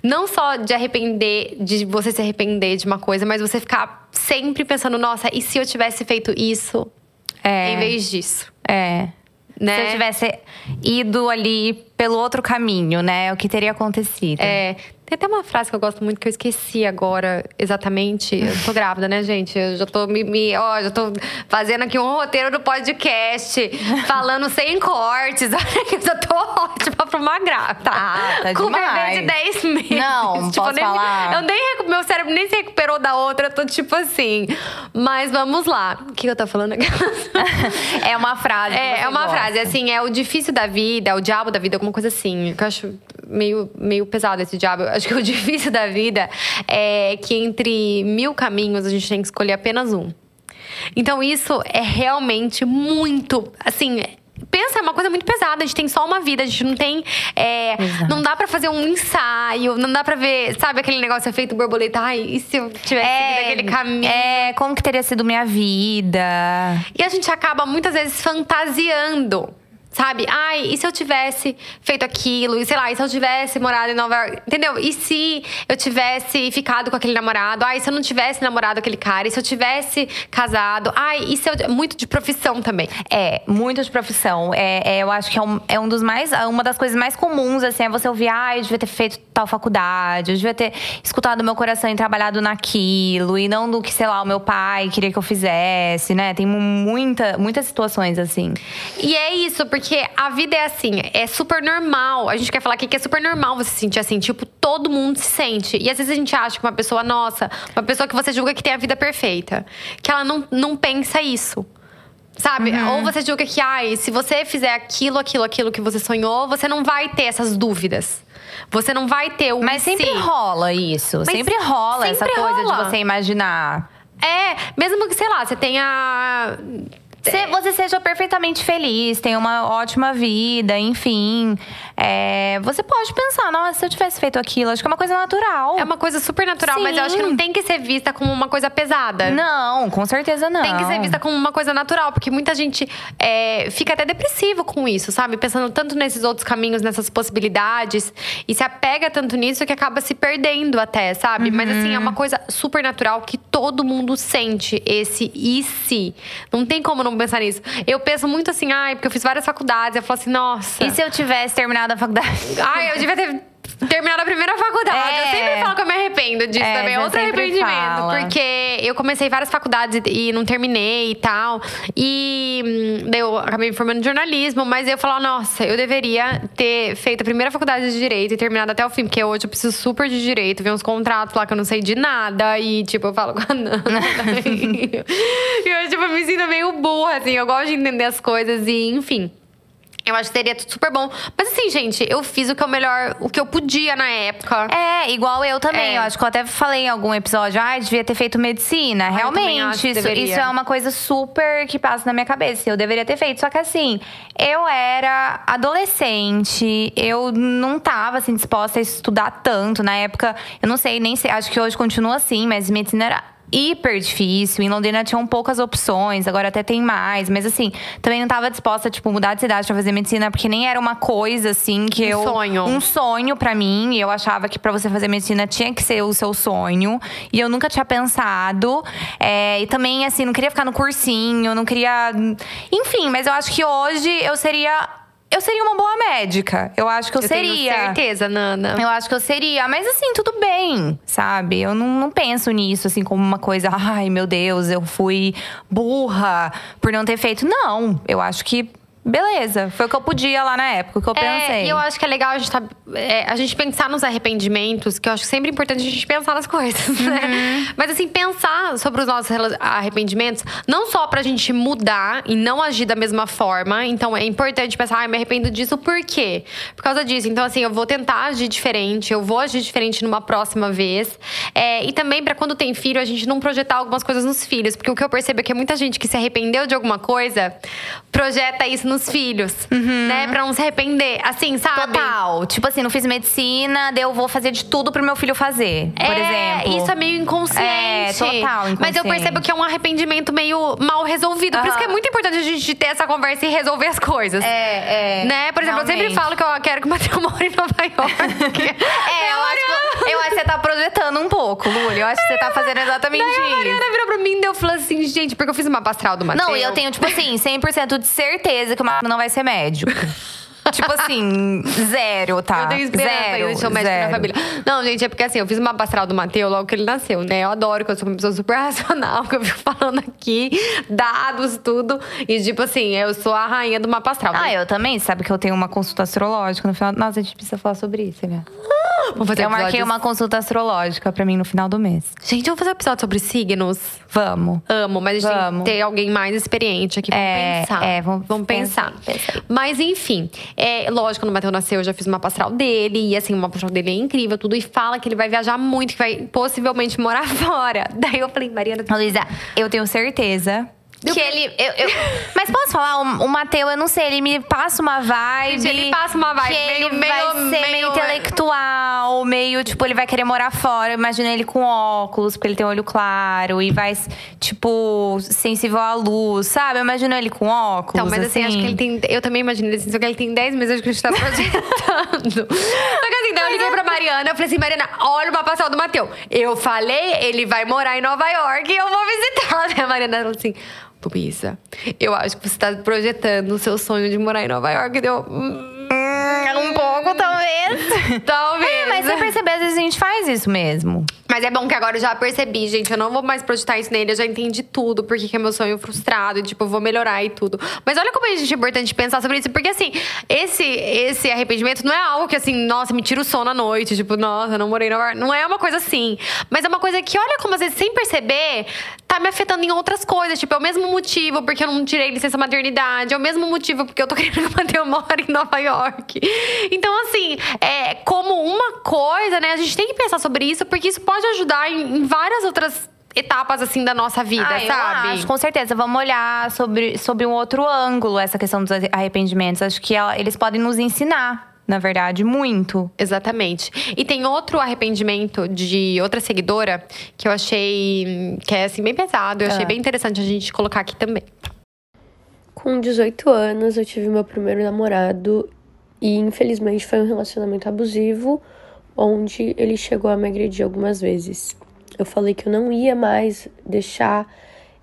Não só de arrepender, de você se arrepender de uma coisa, mas você ficar sempre pensando, nossa, e se eu tivesse feito isso É. em vez disso? É. Né? Se eu tivesse ido ali pelo outro caminho, né? O que teria acontecido. É, tem até uma frase que eu gosto muito que eu esqueci agora exatamente. Eu tô grávida, né, gente? Eu já tô me, me- ó, já tô fazendo aqui um roteiro do podcast, falando sem cortes. Olha que eu já tô ótima pra uma grávida. Ah, tá Com um bebê demais. de 10 meses. Não, posso nem, falar? Eu nem meu cérebro nem se recuperou da outra, eu tô tipo assim. Mas vamos lá. O que eu tô falando aqui? É uma frase. É, é uma gosta. frase, assim, é o difícil da vida, é o diabo da vida, alguma coisa assim. Que eu acho meio, meio pesado esse diabo. Eu acho que o difícil da vida é que entre mil caminhos a gente tem que escolher apenas um. Então isso é realmente muito, assim. Pensa, é uma coisa muito pesada. A gente tem só uma vida, a gente não tem. é, não dá pra fazer um ensaio, não dá pra ver, sabe aquele negócio efeito borboleta? Ai, e se eu tivesse seguido aquele caminho? É, como que teria sido minha vida? E a gente acaba muitas vezes fantasiando. Sabe? Ai, e se eu tivesse feito aquilo? E sei lá, e se eu tivesse morado em Nova York? Entendeu? E se eu tivesse ficado com aquele namorado? Ai, e se eu não tivesse namorado aquele cara? E se eu tivesse casado? Ai, e se eu. Muito de profissão também. É, muito de profissão. É, é, eu acho que é um, é um dos mais. Uma das coisas mais comuns, assim, é você ouvir, ah, eu devia ter feito tal faculdade, eu devia ter escutado o meu coração e trabalhado naquilo, e não do que, sei lá, o meu pai queria que eu fizesse, né? Tem muita, muitas situações assim. E é isso, porque a vida é assim, é super normal. A gente quer falar aqui que é super normal você se sentir assim, tipo, todo mundo se sente. E às vezes a gente acha que uma pessoa, nossa, uma pessoa que você julga que tem a vida perfeita, que ela não, não pensa isso. Sabe? Uhum. Ou você julga que, ai, se você fizer aquilo, aquilo, aquilo que você sonhou, você não vai ter essas dúvidas. Você não vai ter o Mas se. sempre rola isso. Mas sempre rola essa sempre coisa rola. de você imaginar. É, mesmo que, sei lá, você tenha. Se você seja perfeitamente feliz, tenha uma ótima vida, enfim. É, você pode pensar, nossa, se eu tivesse feito aquilo, acho que é uma coisa natural. É uma coisa super natural, mas eu acho que Sim. não tem que ser vista como uma coisa pesada. Não, com certeza não. Tem que ser vista como uma coisa natural, porque muita gente é, fica até depressivo com isso, sabe? Pensando tanto nesses outros caminhos, nessas possibilidades, e se apega tanto nisso que acaba se perdendo até, sabe? Mas assim, é uma coisa super natural que todo mundo sente esse e se. Não tem como não pensar nisso. Eu penso muito assim, ai, porque eu fiz várias faculdades, eu falo assim, nossa. E se eu tivesse terminado a faculdade? Ai, eu devia ter terminado a primeira faculdade. Eu É. sempre falo que eu me arrependo disso É, também. Outro arrependimento. fala. Porque eu comecei várias faculdades e não terminei e tal. E hum, daí eu acabei me formando em jornalismo, mas eu falo, nossa, eu deveria ter feito a primeira faculdade de direito e terminado até o fim, porque hoje eu preciso super de direito, ver uns contratos lá que eu não sei de nada. E, tipo, eu falo com a Nana. e eu, tipo, me sinto meio burra, assim. Eu gosto de entender as coisas e, enfim. Eu acho que seria tudo super bom. Mas assim, gente, eu fiz o que é o melhor, o que eu podia na época. É, igual eu também. É. Eu acho que eu até falei em algum episódio, ah, devia ter feito medicina. Realmente, isso, isso é uma coisa super que passa na minha cabeça. Eu deveria ter feito. Só que assim, eu era adolescente, eu não tava assim, disposta a estudar tanto. Na época, eu não sei, nem sei, acho que hoje continua assim, mas medicina era hiper difícil. Em Londrina tinham poucas opções, agora até tem mais. Mas assim, também não tava disposta, tipo, mudar de cidade pra fazer medicina, porque nem era uma coisa assim que Um eu. sonho. Um sonho pra mim. E eu achava que pra você fazer medicina tinha que ser o seu sonho. E eu nunca tinha pensado. É, e também, assim, não queria ficar no cursinho, não queria. Enfim, mas eu acho que hoje eu seria. Eu seria uma boa médica. Eu acho que eu, Eu seria. tenho certeza, Nana. Eu acho que eu seria. Mas assim, tudo bem, sabe? Eu não, não penso nisso, assim, como uma coisa. Ai, meu Deus, eu fui burra por não ter feito. Não, eu acho que. Beleza, foi o que eu podia lá na época, o que eu É, pensei. e eu acho que é legal a gente, tá- é, a gente pensar nos arrependimentos, que eu acho sempre importante a gente pensar nas coisas, Uhum. né? Mas assim, pensar sobre os nossos arrependimentos, não só pra gente mudar e não agir da mesma forma. Então é importante pensar, ah, eu me arrependo disso por quê? Por causa disso. Então, assim, eu vou tentar agir diferente, eu vou agir diferente numa próxima vez. É, e também pra quando tem filho, a gente não projetar algumas coisas nos filhos. Porque o que eu percebo é que muita gente que se arrependeu de alguma coisa projeta isso nos filhos, né? Pra não se arrepender. Assim, sabe? Total. Tipo assim, não fiz medicina, daí eu vou fazer de tudo pro meu filho fazer, por é, exemplo. Isso é meio inconsciente. É, total Mas eu inconsciente. percebo que é um arrependimento meio mal resolvido. Por isso que é Aham. muito importante a gente ter essa conversa e resolver as coisas. É, é. Né? Por exemplo, eu sempre realmente. falo que eu quero que o Matheus more em Nova York. É, eu acho, que, eu acho que você tá projetando um pouco, Luli. Eu acho que você tá fazendo exatamente Daí a isso. Mariana virou pra mim e eu falei assim, gente, porque eu fiz uma astral do Matheus. Não, e eu tenho, tipo assim, 100% de certeza que o Marco não vai ser médico. tipo assim, zero, tá? Eu tenho esperança zero, ser o médico zero. na família. Não, gente, é porque assim, eu fiz uma astral do Matheus logo que ele nasceu, né? Eu adoro que eu sou uma pessoa super racional, que eu fico falando aqui, dados, tudo. E tipo assim, eu sou a rainha do mapa astral. Ah, eu também. Sabe que eu tenho uma consulta astrológica no final. Nossa, a gente precisa falar sobre isso, né? Vamos fazer Eu marquei uma consulta astrológica pra mim no final do mês. Gente, vamos fazer um episódio sobre signos? Vamos. Amo, mas a gente tem Vamos. que ter alguém mais experiente aqui. Vamos É, pensar. é, vamos- vamos pensar. pensa aí, pensa aí. Mas enfim, é, lógico, quando o Matheus nasceu, eu já fiz uma astral dele. E assim, uma astral dele é incrível, tudo. E fala que ele vai viajar muito, que vai possivelmente morar fora. Daí eu falei, Mariana, Luísa, eu tenho certeza. Que ele. eu- eu- Mas posso falar, o, o Mateu, eu não sei, ele me passa uma vibe. Gente, ele passa uma vibe meio- ele meio- vai ser meio, meio- intelectual, meio, tipo, ele vai querer morar fora. Imagina ele com óculos, porque ele tem olho claro. E vai, tipo, sensível à luz, sabe? Imagina ele com óculos. Então, mas assim, acho que ele tem. Eu também imagino ele assim, só que ele tem 10 meses acho que a gente tá projetando. só que assim, daí eu liguei pra Mariana, eu falei assim, Mariana, olha o mapa astral do Matheus. Eu falei, ele vai morar em Nova York e eu vou visitar. A Mariana falou assim. Luísa, eu acho que você tá projetando o seu sonho de morar em Nova York. Deu. Um pouco, talvez. talvez. É, mas você percebe, às vezes a gente faz isso mesmo. Mas é bom que agora eu já percebi, gente. Eu não vou mais projetar isso nele. Eu já entendi tudo, porque que é meu sonho frustrado. E, tipo, eu vou melhorar e tudo. Mas olha como é gente, importante pensar sobre isso. Porque, assim, esse, esse arrependimento não é algo que, assim, nossa, me tira o sono à noite. Tipo, nossa, eu não morei na Não é uma coisa assim. Mas é uma coisa que, olha como, às vezes, sem perceber, tá me afetando em outras coisas. Tipo, é o mesmo motivo porque eu não tirei licença maternidade. É o mesmo motivo porque eu tô querendo que o Matheus more em Nova York. Então, assim, é como uma coisa, né? A gente tem que pensar sobre isso, porque isso pode ajudar em, em várias outras etapas, assim, da nossa vida, Ah, eu sabe? acho, com certeza. Vamos olhar sobre, sobre um outro ângulo essa questão dos arrependimentos. Acho que ela- eles podem nos ensinar, na verdade, muito. Exatamente. E tem outro arrependimento de outra seguidora que eu achei que é assim bem pesado. Eu achei Ah. bem interessante a gente colocar aqui também. Com 18 anos, eu tive meu primeiro namorado e infelizmente foi um relacionamento abusivo, onde ele chegou a me agredir algumas vezes. Eu falei que eu não ia mais deixar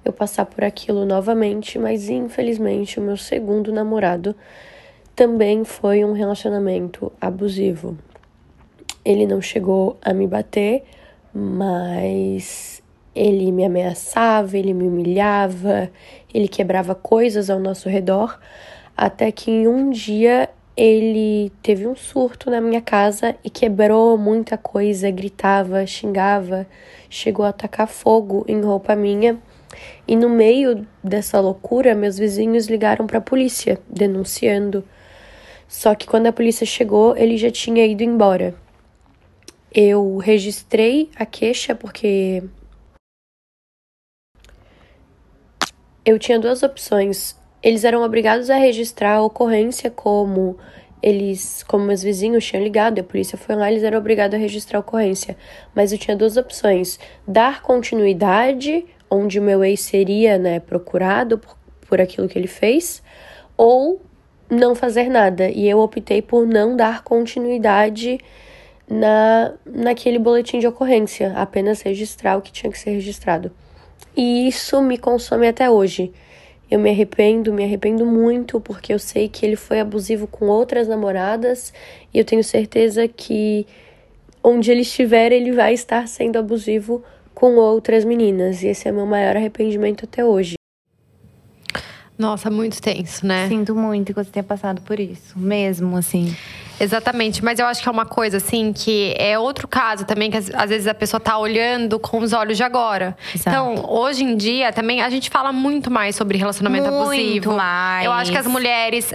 eu passar por aquilo novamente, mas infelizmente o meu segundo namorado também foi um relacionamento abusivo. Ele não chegou a me bater, mas ele me ameaçava, ele me humilhava, ele quebrava coisas ao nosso redor, até que em um dia ele teve um surto na minha casa e quebrou muita coisa, gritava, xingava, chegou a atacar fogo em roupa minha. E no meio dessa loucura, meus vizinhos ligaram para a polícia, denunciando. Só que quando a polícia chegou, ele já tinha ido embora. Eu registrei a queixa porque eu tinha duas opções. Eles eram obrigados a registrar a ocorrência como eles, como meus vizinhos tinham ligado a polícia foi lá, eles eram obrigados a registrar a ocorrência. Mas eu tinha duas opções: dar continuidade, onde meu ex seria né, procurado por, por aquilo que ele fez, ou não fazer nada. E eu optei por não dar continuidade na, naquele boletim de ocorrência, apenas registrar o que tinha que ser registrado. E isso me consome até hoje. Eu me arrependo, me arrependo muito, porque eu sei que ele foi abusivo com outras namoradas e eu tenho certeza que onde ele estiver, ele vai estar sendo abusivo com outras meninas. E esse é meu maior arrependimento até hoje. Nossa, muito tenso, né? Sinto muito que você tenha passado por isso. Mesmo, assim. Exatamente, mas eu acho que é uma coisa assim que é outro caso também que às vezes a pessoa tá olhando com os olhos de agora. Exato. Então, hoje em dia também a gente fala muito mais sobre relacionamento Muito abusivo. mais. Eu acho que as mulheres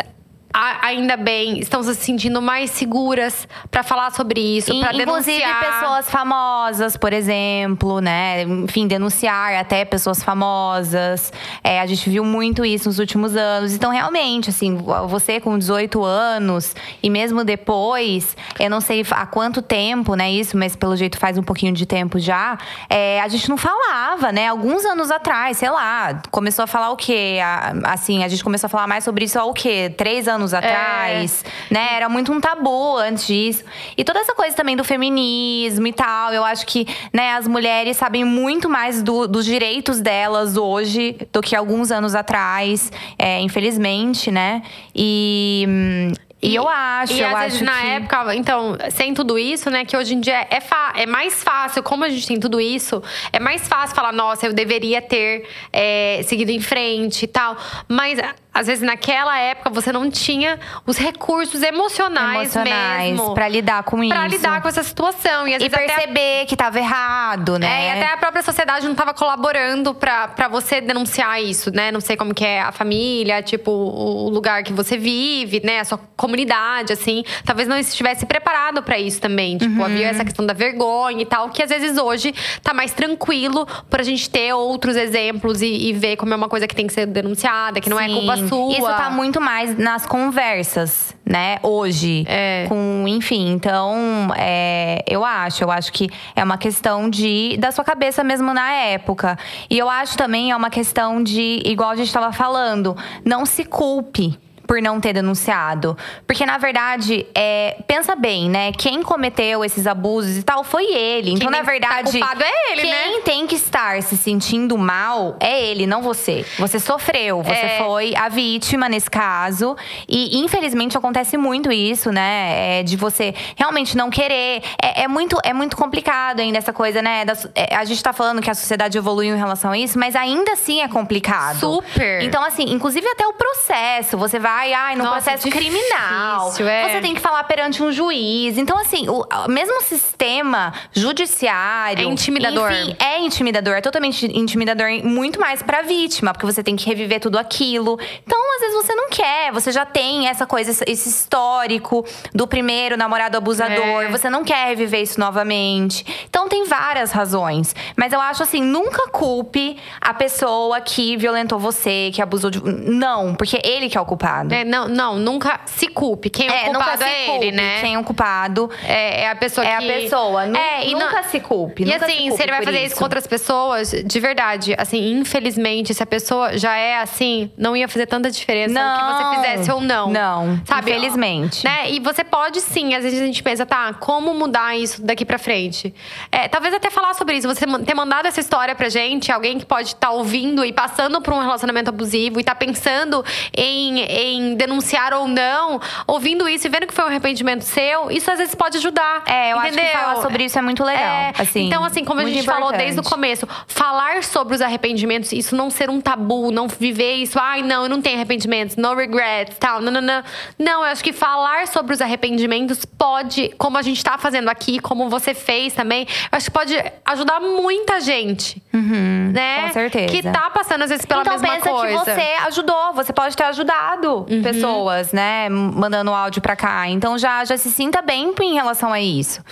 ainda bem estão se sentindo mais seguras pra falar sobre isso, In- pra Inclusive denunciar. pessoas famosas, por exemplo, né? Enfim, denunciar até pessoas famosas. É, a gente viu muito isso nos últimos anos. Então, realmente, assim, você com 18 anos e mesmo depois, eu não sei há quanto tempo, né, isso, mas pelo jeito faz um pouquinho de tempo já. é, a gente não falava, né? Alguns anos atrás, sei lá, começou a falar o quê? Assim, a gente começou a falar mais sobre isso há o quê? Três anos atrás, né? Era muito um tabu antes disso. E toda essa coisa também do feminismo e tal, eu acho que, né, as mulheres sabem muito mais do- dos direitos delas hoje do que alguns anos atrás, é, infelizmente, né? E, e, eu acho, E eu às acho vezes na que... época, então, sem tudo isso, né, que hoje em dia é, é mais fácil, como a gente tem tudo isso, é mais fácil falar, nossa, eu deveria ter é, seguido em frente e tal. Mas às vezes naquela época você não tinha os recursos emocionais, emocionais mesmo pra lidar com isso. pra lidar com essa situação. E E até a- perceber que tava errado, né? É, e até a própria sociedade não estava colaborando pra pra você denunciar isso, né? Não sei como que é a família, tipo, o lugar que você vive, né? A sua comunidade, assim. Talvez não estivesse preparado pra isso também. Tipo, Uhum. havia essa questão da vergonha e tal, que às vezes hoje tá mais tranquilo pra gente ter outros exemplos e, e ver como é uma coisa que tem que ser denunciada, que não é Sim. culpa sua. Isso tá muito mais nas conversas, né? Hoje. É. Com, enfim, então, é, eu acho. Eu acho que é uma questão de da sua cabeça mesmo na época. E eu acho também é uma questão de, igual a gente tava falando, não se culpe. Por não ter denunciado. Porque, na verdade, é, pensa bem, né? Quem cometeu esses abusos e tal foi ele. Então, na tem que estar verdade. culpado é ele, quem né? tem que estar se sentindo mal é ele, não você. Você sofreu, você É. foi a vítima nesse caso. E infelizmente acontece muito isso, né? É, de você realmente não querer. É, é muito, é muito complicado ainda essa coisa, né? da é, a gente tá falando que a sociedade evoluiu em relação a isso, mas ainda assim é complicado. Super. Então, assim, inclusive até o processo. Você vai, ai, no Nossa, processo criminal. difícil, é. Você tem que falar perante um juiz. Então, assim, o mesmo sistema judiciário. É intimidador. Enfim, é intimidador, é totalmente intimidador, muito mais pra vítima, porque você tem que reviver tudo aquilo. Então, às vezes você não quer, você já tem essa coisa, esse- esse histórico do primeiro namorado abusador, É. você não quer reviver isso novamente. Então, tem várias razões. Mas eu acho assim, nunca culpe a pessoa que violentou você, que abusou de. Não, porque ele que é o culpado. É, não, não, nunca se culpe. Quem é, o É, nunca culpado é culpe. ele, né? Quem é o culpado É, é a pessoa é que. a pessoa. Nu- É, e não- nunca se culpe. E nunca assim, se, se, ele vai fazer isso com outras pessoas, de verdade, assim, infelizmente, se a pessoa já é assim, não ia fazer tanta diferença o que Não. você fizesse ou não. Não, Sabe? infelizmente. Né? E você pode sim, às vezes a gente pensa, tá, como mudar isso daqui pra frente? É, talvez até falar sobre isso, você ter mandado essa história pra gente, alguém que pode estar ouvindo e passando por um relacionamento abusivo e tá pensando em, em denunciar ou não, ouvindo isso e vendo que foi um arrependimento seu, isso às vezes pode ajudar. É, eu acho entendeu? que falar sobre isso é muito legal. É, assim, então, assim, como a gente falou importante. desde o começo, falar sobre os arrependimentos, isso não ser um tabu, não viver isso, ai, não, eu não tenho arrependimentos, no regrets, tal, não, não, não. Não, eu acho que falar sobre os arrependimentos pode, como a gente tá fazendo aqui, como você fez também, eu acho que pode ajudar muita gente. né? Uhum, com certeza. Que tá passando, às vezes, pela então mesma pensa coisa. Uhum. que você ajudou, você pode ter ajudado pessoas, né, mandando áudio pra cá. Então já já se sinta bem em relação a isso.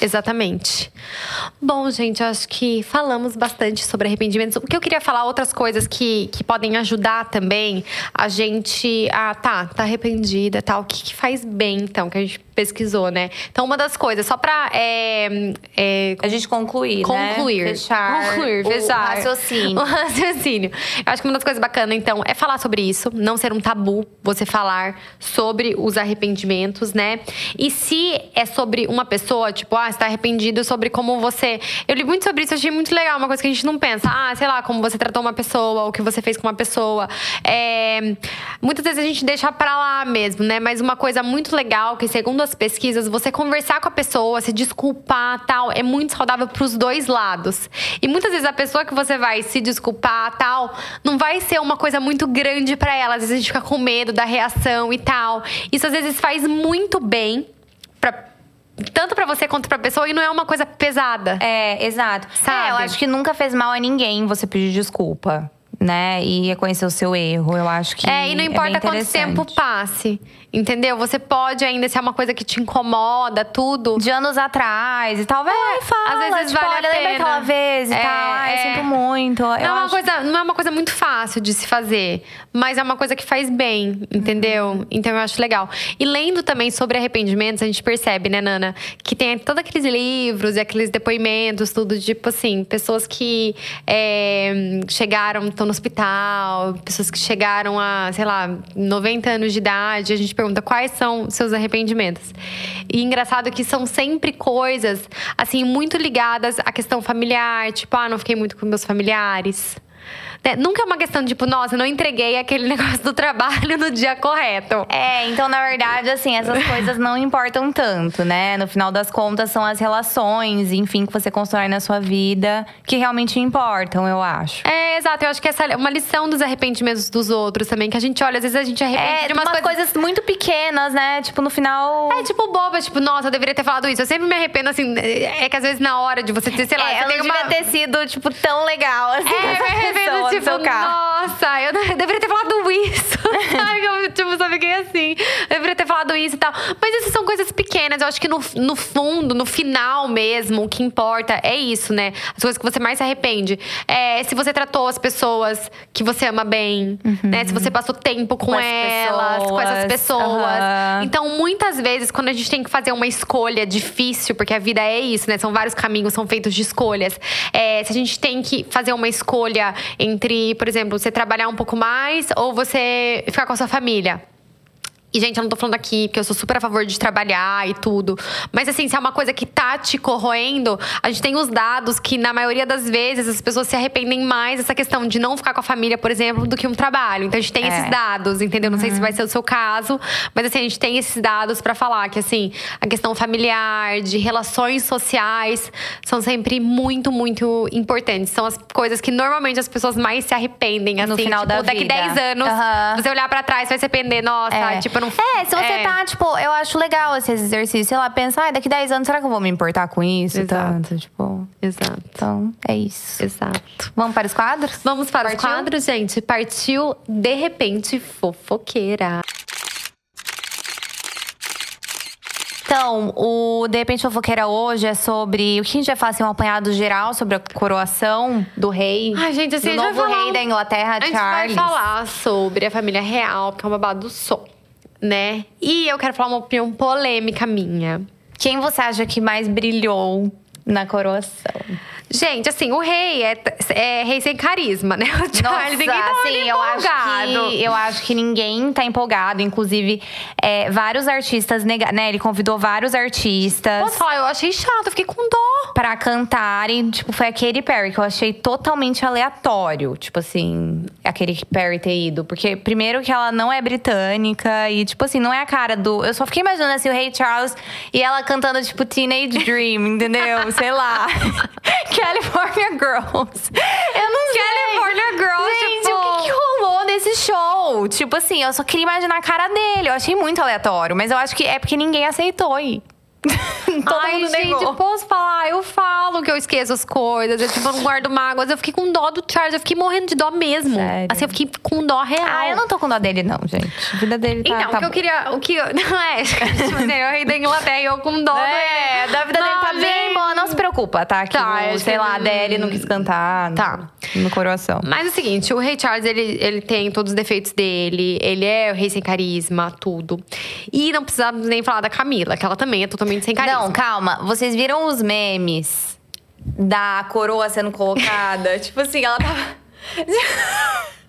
Exatamente. Bom, gente, acho que falamos bastante sobre arrependimentos. O que eu queria falar, outras coisas que, que podem ajudar também a gente ah, tá, tá arrependida, tal. O que, que faz bem, então, que a gente pesquisou, né? Então, uma das coisas, só pra é, é, A gente concluir, né? concluir, Fechar. concluir, o fechar. raciocínio. O raciocínio. Eu acho que uma das coisas bacanas, então, é falar sobre isso, não ser um tabu você falar sobre os arrependimentos, né? E se é sobre uma pessoa, tipo, ah, você tá arrependido sobre como você. Eu li muito sobre isso, achei muito legal, uma coisa que a gente não pensa. Ah, sei lá, como você tratou uma pessoa, o que você fez com uma pessoa. É... Muitas vezes a gente deixa pra lá mesmo, né? Mas uma coisa muito legal, que segundo as pesquisas, você conversar com a pessoa, se desculpar tal, é muito saudável pros dois lados. E muitas vezes a pessoa que você vai se desculpar tal, não vai ser uma coisa muito grande pra ela. Às vezes a gente fica com medo da reação e tal. Isso às vezes faz muito bem pra, tanto pra você quanto pra pessoa e não é uma coisa pesada. É, exato. Sabe? É, eu acho que nunca fez mal a ninguém você pedir desculpa, né? E reconhecer o seu erro. Eu acho que. É, e não é importa bem quanto tempo passe. Entendeu? Você pode ainda, se é uma coisa que te incomoda, tudo. De anos atrás e tal, vai lá e fala. às vezes tipo, vale a olha, lembra pena. aquela vez e É, tal. Ai, é. sinto muito. Não Eu é, uma acho- coisa, não é uma coisa muito fácil de se fazer, mas é uma coisa que faz bem, entendeu? Uhum. Então eu acho legal. E lendo também sobre arrependimentos, a gente percebe, né, Nana, que tem todos aqueles livros e aqueles depoimentos, tudo, tipo assim, pessoas que é, chegaram, estão no hospital, pessoas que chegaram a, sei lá, 90 anos de idade. A gente pergunta quais são seus arrependimentos. E engraçado que são sempre coisas, assim, muito ligadas à questão familiar, tipo, ah, não fiquei muito com meus familiares. Né? Nunca é uma questão de, tipo, nossa, eu não entreguei aquele negócio do trabalho no dia correto. É, então na verdade, assim, essas coisas não importam tanto, né? No final das contas, são as relações, enfim, que você constrói na sua vida que realmente importam, eu acho. É, exato. Eu acho que essa é uma lição dos arrependimentos dos outros também. Que a gente olha, às vezes a gente arrepende É, de umas umas coisas. coisas muito pequenas, né? Tipo, no final. É tipo boba, tipo, nossa, eu deveria ter falado isso. Eu sempre me arrependo, assim, é que às vezes na hora de você ter, sei lá, É, você não uma. ter sido, tipo, tão legal assim. É, me arrependo, tipo, seu carro. nossa, eu, eu deveria ter falado isso. Sabe? Eu, tipo, só fiquei assim. Eu deveria ter falado isso e tal. Mas essas são coisas pequenas. Eu acho que no, no fundo, no final mesmo, o que importa é isso, né? As coisas que você mais se arrepende. É se você tratou as pessoas que você ama bem, né? Se você passou tempo com, Com as elas, com essas pessoas. pessoas. Aham. Então, muitas vezes, quando a gente tem que fazer uma escolha difícil, porque a vida é isso, né? São vários caminhos, são feitos de escolhas. É, se a gente tem que fazer uma escolha entre, por exemplo, você trabalhar um pouco mais ou você ficar com a sua família. E, gente, eu não tô falando aqui porque eu sou super a favor de trabalhar e tudo. Mas, assim, se é uma coisa que tá te corroendo, a gente tem os dados que, na maioria das vezes, as pessoas se arrependem mais dessa questão de não ficar com a família, por exemplo, do que um trabalho. Então, a gente tem É. esses dados, entendeu? Não sei se vai ser o seu caso, mas, assim, a gente tem esses dados pra falar que, assim, a questão familiar, de relações sociais, são sempre muito, muito importantes. São as coisas que, normalmente, as pessoas mais se arrependem, assim. No final tipo, da daqui vida. 10 anos, Aham. você olhar pra trás, vai se arrepender. Nossa, É. tipo, não... É, se você É. tá, tipo, eu acho legal esse exercício. Sei lá, pensar, ai, daqui 10 anos, será que eu vou me importar com isso? Exato. Tanto, tipo. Exato. Então, é isso. Exato. Vamos para os quadros? Vamos para Partiu? os quadros, gente. Partiu de repente fofoqueira. Então, o De Repente Fofoqueira hoje é sobre o que a gente vai falar assim, um apanhado geral sobre a coroação do rei. Ai, gente, assim, do a gente novo vai falar rei um- da Inglaterra, A gente Charles. vai falar sobre a família real, porque é uma babado do som, né? E eu quero falar uma opinião polêmica minha. Quem você acha que mais brilhou na coroação? Gente, assim, o rei é, é rei sem carisma, né? O Charles, ninguém tá assim, eu acho, que, eu acho que ninguém tá empolgado. Inclusive, é, vários artistas, nega- né? Ele convidou vários artistas falar, eu achei chato, eu fiquei com dó. pra cantarem. Tipo, foi a Katy Perry, que eu achei totalmente aleatório. Tipo assim, a Katy Perry ter ido. Porque, primeiro, que ela não é britânica. E, tipo assim, não é a cara do. Eu só fiquei imaginando assim, o Rei Charles e ela cantando, tipo, Teenage Dream, entendeu? Sei lá. California Girls. Eu não sei. California Girls, Gente, tipo- o que, que rolou nesse show? Tipo assim, eu só queria imaginar a cara dele. Eu achei muito aleatório, mas eu acho que é porque ninguém aceitou ir. Todo Ai, mundo gente, negou. posso falar? Eu falo que eu esqueço as coisas. Eu, tipo, não guardo mágoas. Eu fiquei com dó do Charles. Eu fiquei morrendo de dó mesmo. Sério? Assim, eu fiquei com dó real. Ah, eu não tô com dó dele, não, gente. A vida dele tá. Então, tá o que eu queria. O que eu, não é, tipo assim, eu rei da Inglaterra e eu com dó É, da vida dele tá Não, bem gente. boa. Não se preocupa, tá? Que, Tá, o, sei que- lá, a Adele não quis cantar Tá. no coração. Mas é o seguinte, o Rei Charles, ele, ele tem todos os defeitos dele. Ele é o rei sem carisma, tudo. E não precisamos nem falar da Camila, que ela também é totalmente sem carisma. Não, calma. Vocês viram os memes da coroa sendo colocada? tipo assim, ela tava.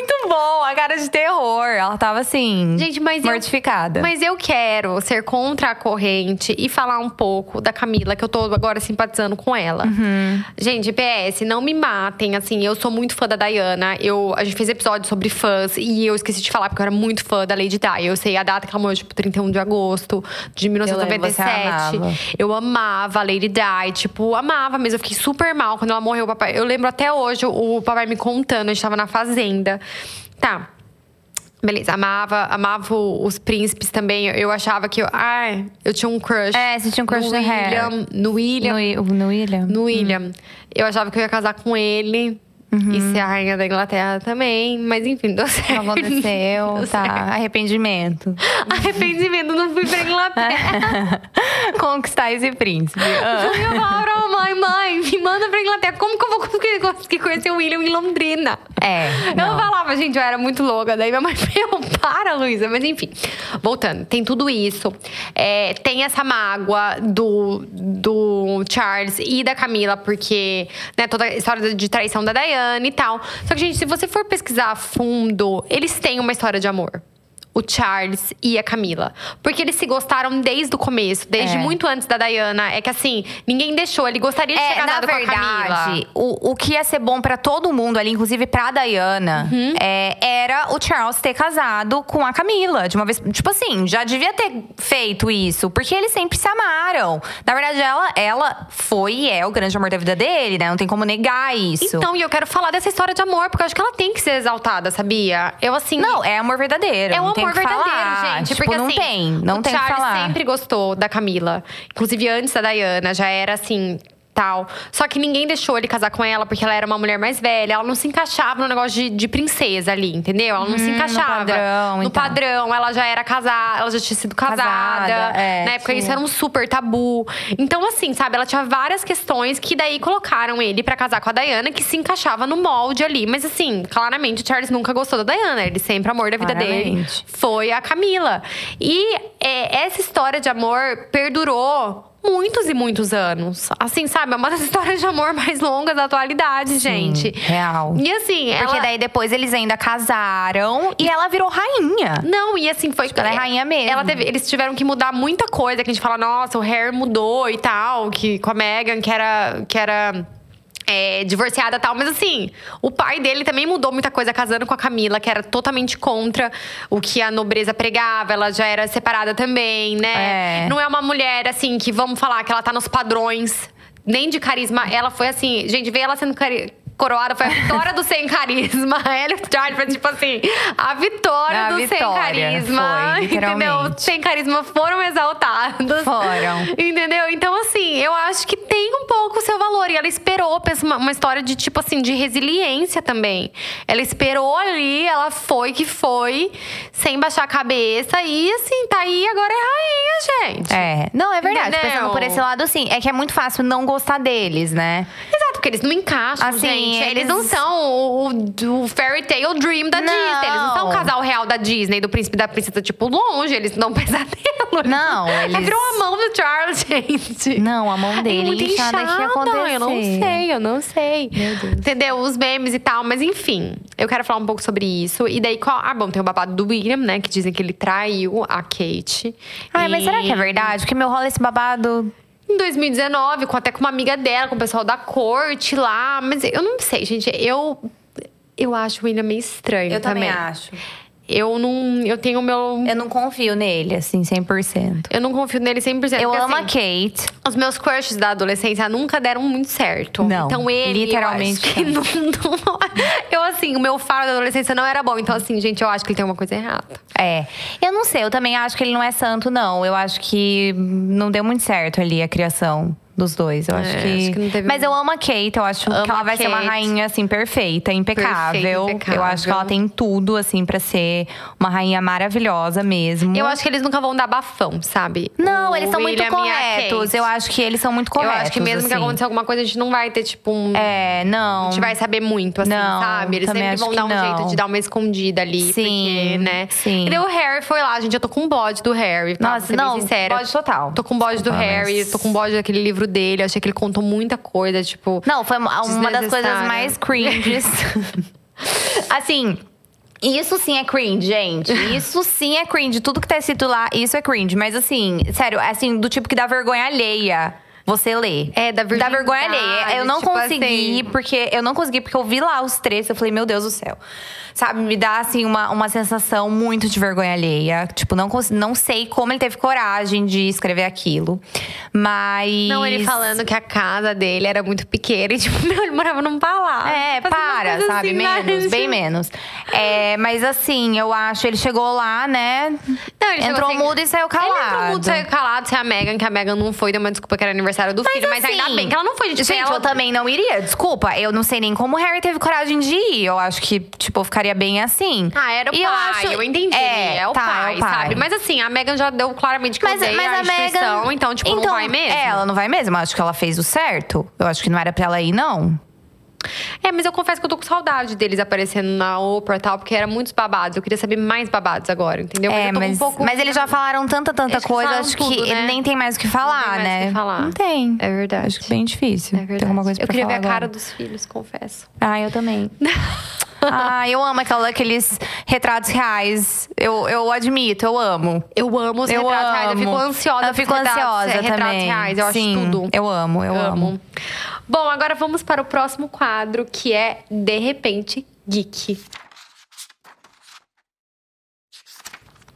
Muito bom, a cara de terror. Ela tava assim. Gente, mas eu- mortificada. Mas eu quero ser contra a corrente e falar um pouco da Camila, que eu tô agora simpatizando com ela. Uhum. Gente, PS, não me matem. Assim, eu sou muito fã da Diana. Eu, a gente fez episódio sobre fãs e eu esqueci de falar, porque eu era muito fã da Lady Di. Eu sei a data que ela morreu, tipo, 31 de agosto de lembro, você 1997. amava. Eu amava a Lady Di, tipo, amava mesmo. Eu fiquei super mal quando ela morreu. Papai, eu lembro até hoje o papai me contando, a gente tava na fazenda. Tá. Beleza, amava, amava os príncipes também. Eu- achava que eu. Ai, eu tinha um crush. É, você tinha um crush no William. No William. No, no William? No William. Eu achava que eu ia casar com ele. E ser a rainha da Inglaterra também. Mas enfim, deu certo. Não aconteceu, Deu tá. certo. Arrependimento. Arrependimento, não fui pra Inglaterra. Conquistar esse príncipe. Ah. Eu falava pra mãe, mãe, me manda pra Inglaterra. Como que eu vou conseguir, conhecer o William em Londrina? É. Eu não. falava, gente, eu era muito louca. Daí minha mãe falou, para, Luísa. Mas enfim, voltando. Tem tudo isso. É, tem essa mágoa do, do Charles e da Camila, porque né, toda a história de traição da Diana e tal. Só que, gente, se você for pesquisar a fundo, eles têm uma história de amor. O Charles e a Camila. Porque eles se gostaram desde o começo, desde É. muito antes da Diana. É que assim, ninguém deixou. Ele gostaria de É, na casado com a Camila. verdade, o, o que ia ser bom pra todo mundo ali, inclusive pra Diana, Uhum. é, era o Charles ter casado com a Camila. De uma vez. Tipo assim, já devia ter feito isso, porque eles sempre se amaram. Na verdade, ela, ela foi e é o grande amor da vida dele, né? Não tem como negar isso. Então, e eu quero falar dessa história de amor, porque eu acho que ela tem que ser exaltada, sabia? Eu, assim. não, é amor verdadeiro. É um não tem amor verdadeiro, falar. gente. Tipo, porque não assim, tem. Não o tem Charles falar. sempre gostou da Camila. Inclusive, antes da Diana, já era assim. Tal. Só que ninguém deixou ele casar com ela porque ela era uma mulher mais velha. Ela não se encaixava no negócio de, de princesa ali, entendeu? Ela não se Uhum, no encaixava. padrão e No tal. padrão, ela já era casada, ela já tinha sido casada. Casada, é, Na época, isso era um super tabu. Então, assim, sabe, ela tinha várias questões que daí colocaram ele pra casar com a Diana, que se encaixava no molde ali. Mas assim, claramente o Charles nunca gostou da Diana. Ele sempre, amor da vida dele, Claramente. foi a Camila. E é, essa história de amor perdurou. Muitos e muitos anos. Assim, sabe? É uma das histórias de amor mais longas da atualidade, gente. real. E assim, Porque ela... daí depois eles ainda casaram e ela virou rainha. Não, e assim, foi. ela é rainha mesmo. Ela teve- eles tiveram que mudar muita coisa, que a gente fala, nossa, o Harry mudou e tal, que com a Meghan, que era. Que era é, divorciada e tal, mas assim, o pai dele também mudou muita coisa casando com a Camila, que era totalmente contra o que a nobreza pregava, ela já era separada também, né? É. Não é uma mulher, assim, que vamos falar que ela tá nos padrões, nem de carisma. Ela foi assim, gente, vê ela sendo cari- coroada, foi a vitória do sem carisma. Ela e o Charles foi tipo assim, a vitória A do sem vitória, carisma. foi, entendeu? Sem carisma foram exaltados. Foram. Entendeu? Então, assim, eu acho que tem um pouco o seu valor. E ela esperou, pensa, uma, uma história de, tipo assim, de resiliência também. Ela esperou ali, ela foi que foi, sem baixar a cabeça. E, assim, tá aí, agora é rainha, gente. É, não, é verdade. Entendeu? Pensando por esse lado, sim. É que é muito fácil não gostar deles, né? Exato, porque eles não encaixam, Assim, gente. Eles, eles- não são o, o, fairy tale dream da Não. Disney. Eles não são o casal real da Disney, do príncipe da princesa, tipo, longe. Eles não pesadelo. Não, É, eles- virou a mão do Charles, gente. Não, a mão dele é muito inchada que inchada. Eu não sei, eu não sei. Entendeu? Os memes e tal. Mas enfim, eu quero falar um pouco sobre isso. E daí, qual... ah, bom, tem o babado do William, né? Que dizem que ele traiu a Kate. Ai, mas E- será que é verdade? Porque meu rola esse babado. Em 2019, com, até com uma amiga dela, com o pessoal da corte lá. Mas eu não sei, gente. Eu, eu acho o William meio estranho também. acho. Eu não. Eu tenho o meu. Eu não confio nele, assim, 100%. Eu não confio nele 100%. Eu porque, amo a assim, Kate. Os meus crushes da adolescência nunca deram muito certo. Não, Então ele. literalmente Eu, não, não- eu, assim, o meu faro da adolescência não era bom. Então, assim, gente, eu acho que ele tem uma coisa errada. É. Eu não sei, eu também acho que ele não é santo, não. Eu acho que não deu muito certo ali a criação dos dois. Eu acho, É, que... acho que não teve Mas muito. eu amo a Kate, eu acho Amo que ela vai ser uma rainha, assim, perfeita, impecável. impecável. Eu acho que ela tem tudo, assim, pra ser uma rainha maravilhosa mesmo. Eu acho que eles nunca vão dar bafão, sabe? Não, O eles são muito William a corretos. Eu acho que eles são muito corretos. Eu acho que mesmo que assim. aconteça alguma coisa, a gente não vai ter, tipo, um. É, não. A gente vai saber muito, assim, Não, sabe? Eles sempre vão que dar um não. jeito de dar uma escondida ali. Sim, porque, né? sim. E o Harry foi lá, gente. Eu tô com bode do Harry. Tá? Nossa, não, sincera. bode total. Tô com bode do Harry, tô com bode daquele livro dele. Eu achei que ele contou muita coisa, tipo. Não, foi uma das coisas mais cringes. assim. Isso sim é cringe, gente. Isso sim é cringe. Tudo que tá escrito lá, isso é cringe. Mas assim, sério, assim, do tipo que dá vergonha alheia. Você lê. É, da Dá vergonha alheia. Eu não tipo consegui, assim. porque eu não consegui, porque eu vi lá os trechos, eu falei, meu Deus do céu. Sabe, me dá assim uma, uma sensação muito de vergonha alheia. Tipo, não, não sei como ele teve coragem de escrever aquilo. Mas. Não, ele falando que a casa dele era muito pequena e, tipo, meu, ele morava num palácio. É, para, sabe? assim, menos, mas- bem menos. É, mas assim, eu acho, ele chegou lá, né? Não, ele entrou assim- mudo e saiu calado. Ele entrou mudo, saiu calado, se é a Megan, que a Megan não foi, deu uma desculpa que era aniversário do filho. Mas ainda assim, bem que ela não foi, gente. Gente, ela... eu também não iria. Desculpa, eu não sei nem como o Harry teve coragem de ir. Eu acho que, tipo, ficaria bem assim. Ah, era o E pai, eu, eu, acho- entendi. É, o tá, pai, é o pai. sabe? Mas assim, a Megan já deu claramente que Mas, mas a a instituição, Megan. então, tipo, não vai mesmo. É, ela não vai mesmo. Eu acho que ela fez o certo. Eu acho que não era pra ela ir, não. É, mas eu confesso que eu tô com saudade deles aparecendo na Oprah e tal, porque era muitos babados. Eu queria saber mais babados agora, entendeu? é, eu tô mas, um pouco... mas eles já falaram tanta, tanta Acho que coisa. falaram Acho tudo, que né? nem tem mais o que falar, mais o né? que falar. Não tem. É verdade. Acho que bem difícil. É verdade. Tem alguma coisa eu pra queria ver a cara agora. dos filhos, confesso. Ah, eu também. ah, eu amo aquela, aqueles retratos reais. Eu, eu admito, eu amo. Eu amo os eu retratos amo. reais. Eu fico ansiosa Eu fico retratos, ansiosa é, retratos também. reais. Eu Sim, acho tudo. Eu amo, eu amo. Bom, agora vamos para o próximo quadro, que é De Repente Geek.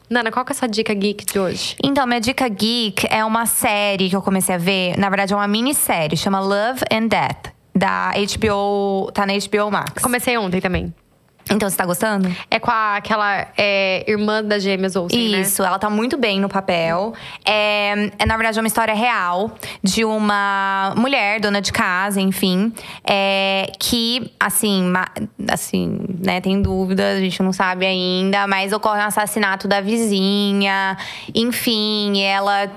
Nana, qual que é a sua dica geek de hoje? Então, minha dica geek é uma série que eu comecei a ver. Na verdade, é uma minissérie. Chama Love and Death. Da HBO. Tá na HBO Max. Comecei ontem também. Então, você tá gostando? É com a, aquela é, irmã das gêmeas Olsen, né? Isso, ela tá muito bem no papel. É, é, na verdade, é uma história real de uma mulher, dona de casa, enfim, é, que, assim, assim, né, tem dúvida, a gente não sabe ainda, mas ocorre um assassinato da vizinha, enfim, ela.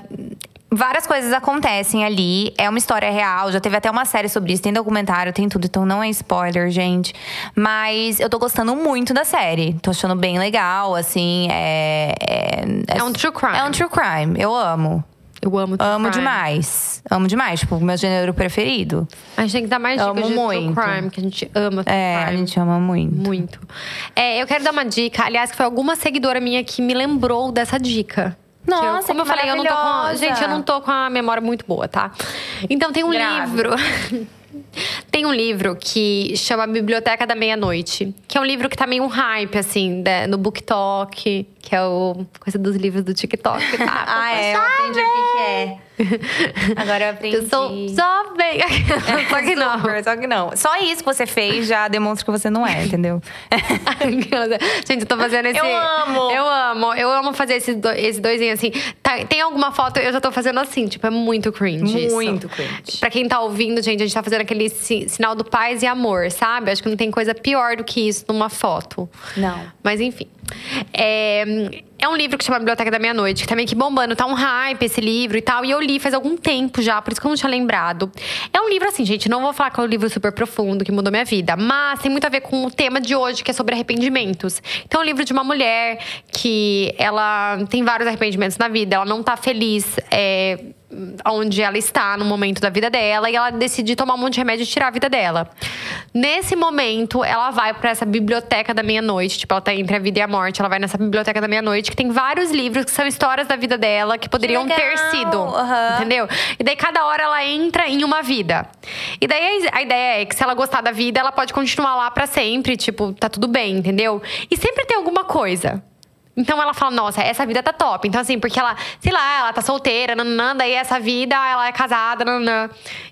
Várias coisas acontecem ali. É uma história real. Já teve até uma série sobre isso. Tem documentário, tem tudo. Então não é spoiler, gente. Mas eu tô gostando muito da série. Tô achando bem legal, assim. É, é, É um true crime. É um true crime. Eu amo. Eu amo true Amo crime. demais. Amo demais. Tipo, meu gênero preferido. A gente tem que dar mais dicas Amo de muito. true crime, que a gente ama true É, a crime. gente ama muito. Muito. É, eu quero dar uma dica. Aliás, que foi alguma seguidora minha que me lembrou dessa dica. Que eu- Nossa, como eu falei, eu não tô com. Gente, eu não tô com a memória muito boa, tá? Então tem um Grave. livro. Tem um livro que chama Biblioteca da Meia-Noite, que é um livro que tá meio um hype, assim, né, no BookTok, que é o coisa dos livros do TikTok, tá? Ah, é. Eu aprendi o que, que é. Agora eu aprendi. Eu sou jovem. Só que não. Super, Só que não. Só isso que você fez já demonstra que você não é, entendeu? Gente, eu tô fazendo esse. Eu amo. Eu amo. Eu amo fazer esse, do, esse doisinho assim. Tá- tem alguma foto, eu já tô fazendo assim. Tipo, é muito cringe. isso. Muito cringe. Pra quem tá ouvindo, gente, a gente tá fazendo aquele si- sinal do paz e amor, sabe? Acho que não tem coisa pior do que isso numa foto. Não. Mas enfim. É, é um livro que chama Biblioteca da Meia-Noite, que tá meio que bombando. Tá um hype esse livro e tal. E eu li faz algum tempo já, por isso que eu não tinha lembrado. É um livro assim, gente, não vou falar que é um livro super profundo, que mudou minha vida. Mas tem muito a ver com o tema de hoje, que é sobre arrependimentos. Então é um livro de uma mulher que ela tem vários arrependimentos na vida. Ela não tá feliz. é, onde ela está no momento da vida dela e ela decide tomar um monte de remédio e tirar a vida dela. Nesse momento, ela vai para essa biblioteca da meia-noite, tipo, ela tá entre a vida e a morte, ela vai nessa biblioteca da meia-noite que tem vários livros que são histórias da vida dela que poderiam legal! ter sido, Aham. entendeu? E daí cada hora ela entra em uma vida. E daí a ideia é que se ela gostar da vida, ela pode continuar lá pra sempre, tipo, tá tudo bem, entendeu? E sempre tem alguma coisa. Então ela fala, nossa, essa vida tá top. Então, assim, porque ela, sei lá, ela tá solteira, nananã, daí essa vida, ela é casada, nananã.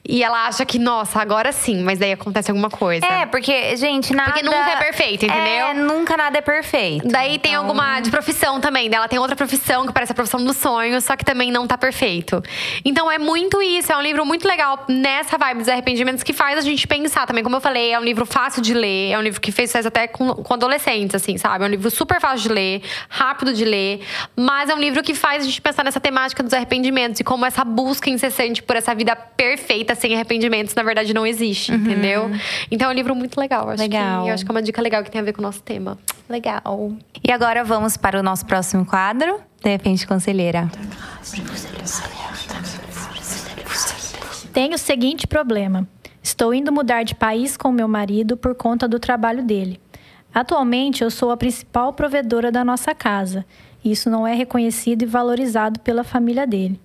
E ela acha que, nossa, agora sim, mas daí acontece alguma coisa. É, porque, gente, nada. Porque nunca é perfeito, entendeu? É, nunca nada é perfeito. Daí tem Então, alguma de profissão também. Daí ela tem outra profissão que parece a profissão dos sonhos, só que também não tá perfeito. Então é muito isso. É um livro muito legal nessa vibe dos arrependimentos que faz a gente pensar também. Como eu falei, é um livro fácil de ler. É um livro que fez sucesso até com, com adolescentes, assim, sabe? É um livro super fácil de ler, rápido de ler. Mas é um livro que faz a gente pensar nessa temática dos arrependimentos e como essa busca incessante por essa vida perfeita sem arrependimentos, na verdade, não existe, entendeu? Então é um livro muito legal. Acho Legal. Que, eu acho que é uma dica legal que tem a ver com o nosso tema. Legal. E agora vamos para o nosso próximo quadro. De repente, conselheira. Tenho o seguinte problema. Estou indo mudar de país com meu marido por conta do trabalho dele. Atualmente, eu sou a principal provedora da nossa casa. Isso não é reconhecido e valorizado pela família dele.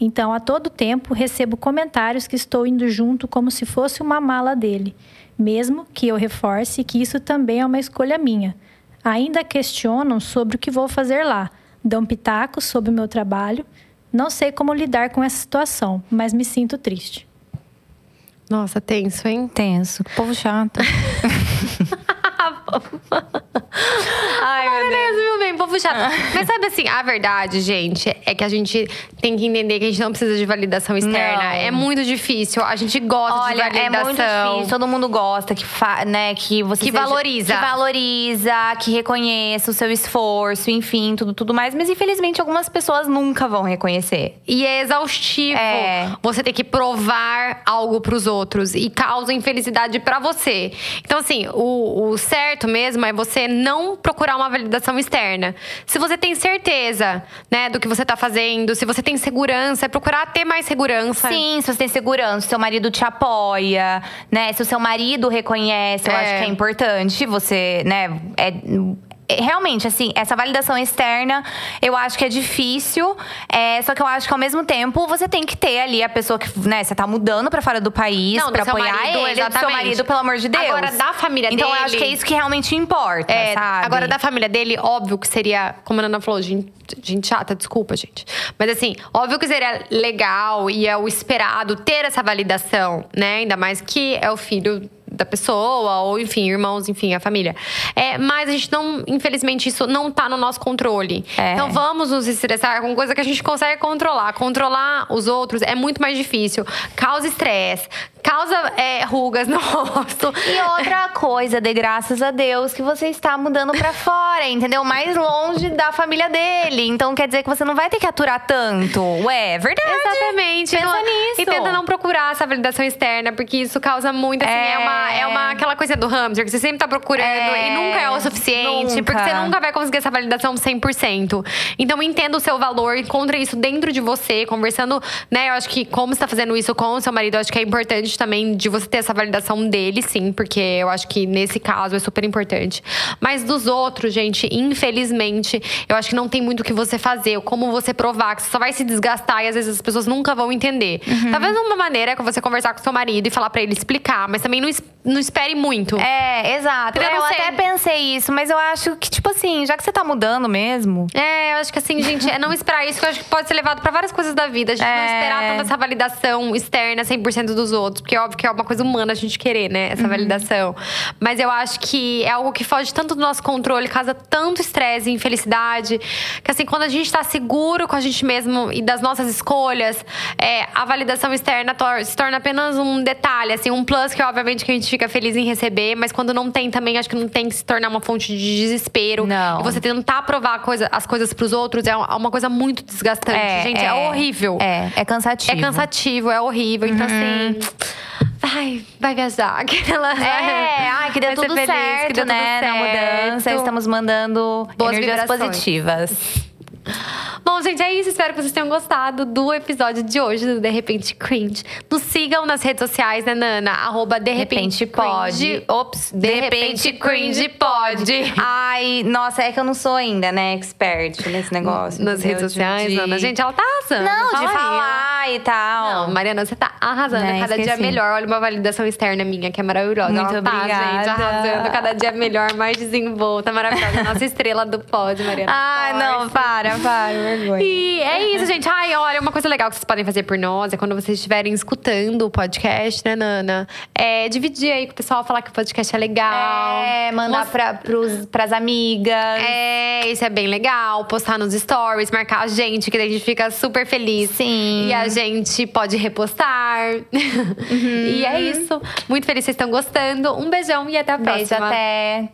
Então, a todo tempo, recebo comentários que estou indo junto como se fosse uma mala dele, mesmo que eu reforce que isso também é uma escolha minha. Ainda questionam sobre o que vou fazer lá, dão pitacos sobre o meu trabalho. Não sei como lidar com essa situação, mas me sinto triste. Nossa, tenso, hein? Tenso. Povo chato. Ai, meu Deus. Resumiu bem, povo chato. Mas sabe assim, a verdade, gente, é que a gente tem que entender que a gente não precisa de validação externa. Não. É muito difícil. A gente gosta Olha, de é validação. muito difícil. Todo mundo gosta que, fa né, que você Que seja- valoriza. Que valoriza, que reconheça o seu esforço, enfim, tudo, tudo mais. Mas infelizmente algumas pessoas nunca vão reconhecer. E é exaustivo É. você ter que provar algo pros outros e causa infelicidade pra você. Então, assim, o, o certo mesmo é você não procurar uma validação externa. Se você tem certeza, né, do que você tá fazendo, se você tem segurança, é procurar ter mais segurança. Sim, se você tem segurança, se seu marido te apoia, né? Se o seu marido reconhece, eu É. acho que é importante você, né? É, realmente, assim, essa validação externa, eu acho que é difícil. é, só que eu acho que ao mesmo tempo você tem que ter ali a pessoa que, né, você tá mudando pra fora do país Não, do pra seu apoiar marido, ele, do seu exatamente. marido, pelo amor de Deus. Agora, da família então, eu dele- acho que é isso que realmente importa, É, sabe? agora, da família dele, óbvio que seria, como a Ana falou, gente, gente chata, desculpa, gente. Mas assim, óbvio que seria legal e é o esperado ter essa validação, né? Ainda mais que é o filho da pessoa, ou enfim, irmãos, enfim, a família. É, mas a gente não, infelizmente, isso não tá no nosso controle. É. Então vamos nos estressar com coisa que a gente consegue controlar. Controlar os outros é muito mais difícil. Causa estresse, causa é, rugas no rosto. E outra coisa, dê graças a Deus que você está mudando pra fora, entendeu? Mais longe da família dele. Então quer dizer que você não vai ter que aturar tanto. Ué, é verdade. Exatamente. Pensa Não- nisso. E tenta não procurar essa validação externa, porque isso causa muito, assim, é, É. uma, é uma aquela coisa do hamster, que você sempre tá procurando É. e nunca é o suficiente, Nunca. porque você nunca vai conseguir essa validação 100%. Então entenda o seu valor, encontre isso dentro de você, conversando, né? Eu acho que como você tá fazendo isso com o seu marido, eu acho que é importante também de você ter essa validação dele, sim, porque eu acho que nesse caso é super importante. Mas dos outros, gente, infelizmente, eu acho que não tem muito o que você fazer, como você provar, que você só vai se desgastar e às vezes as pessoas nunca vão entender. Uhum. Talvez uma maneira é que você conversar com seu marido e falar pra ele explicar, mas também não, es- não espere muito. É, exato. Eu É, Eu, não até pensei isso, mas eu acho que, tipo assim, já que você tá mudando mesmo. É, eu acho que assim, gente, é não esperar isso, que eu acho que pode ser levado pra várias coisas da vida. A gente não É. esperar tanto essa validação externa 100% dos outros, porque é óbvio que é uma coisa humana a gente querer, né, essa validação. Mas eu acho que é algo que foge tanto do nosso controle, causa tanto estresse e infelicidade, que assim, quando a gente tá seguro com a gente mesmo e das nossas escolhas, é, a validação externa tor- se torna apenas um detalhe, assim, um plus que obviamente que a gente fica feliz em receber, mas quando não tem também, acho que não tem que se tornar uma fonte de desespero. Não. E você tentar provar coisa- as coisas pros outros é uma coisa muito desgastante, gente. É, horrível. É, é cansativo. É cansativo, é horrível. Então, assim. Vai, vai viajar. Aquela, É, ai, que deu tudo feliz, certo, que deu tudo né? Na certo. mudança. Estamos mandando Boas vibrações. positivas. Bom, gente, é isso. Espero que vocês tenham gostado do episódio de hoje do De Repente Cringe. Nos sigam nas redes sociais, né, Nana? Arroba De Repente Pode. Ops, De repente cringe pode. Ai, nossa, é que eu não sou ainda, né, expert nesse negócio. Nas redes De- sociais, de- Nana. Gente, ela tá arrasando. Não, Fala de aí, falar e tal. Não, Mariana, você tá arrasando. Né, cada dia esqueci. melhor. Olha uma validação externa minha, que é maravilhosa. Muito Ela tá, obrigada. gente, arrasando. Cada dia melhor, mais desenvolta. Maravilhosa. Nossa estrela do pod, Mariana. Ai, não, para, para, vergonha. E é isso, gente. Ai, olha, uma coisa legal que vocês podem fazer por nós é quando vocês estiverem escutando o podcast, né, Nana? É dividir aí com o pessoal, falar que o podcast é legal. É, mandar Mos- pra, pros, pras amigas. É, isso é bem legal. Postar nos stories, marcar a gente, que daí a gente fica super feliz. Sim. E a gente pode repostar. e é isso. Muito feliz vocês estão gostando. Um beijão e até a Beijo, próxima. até.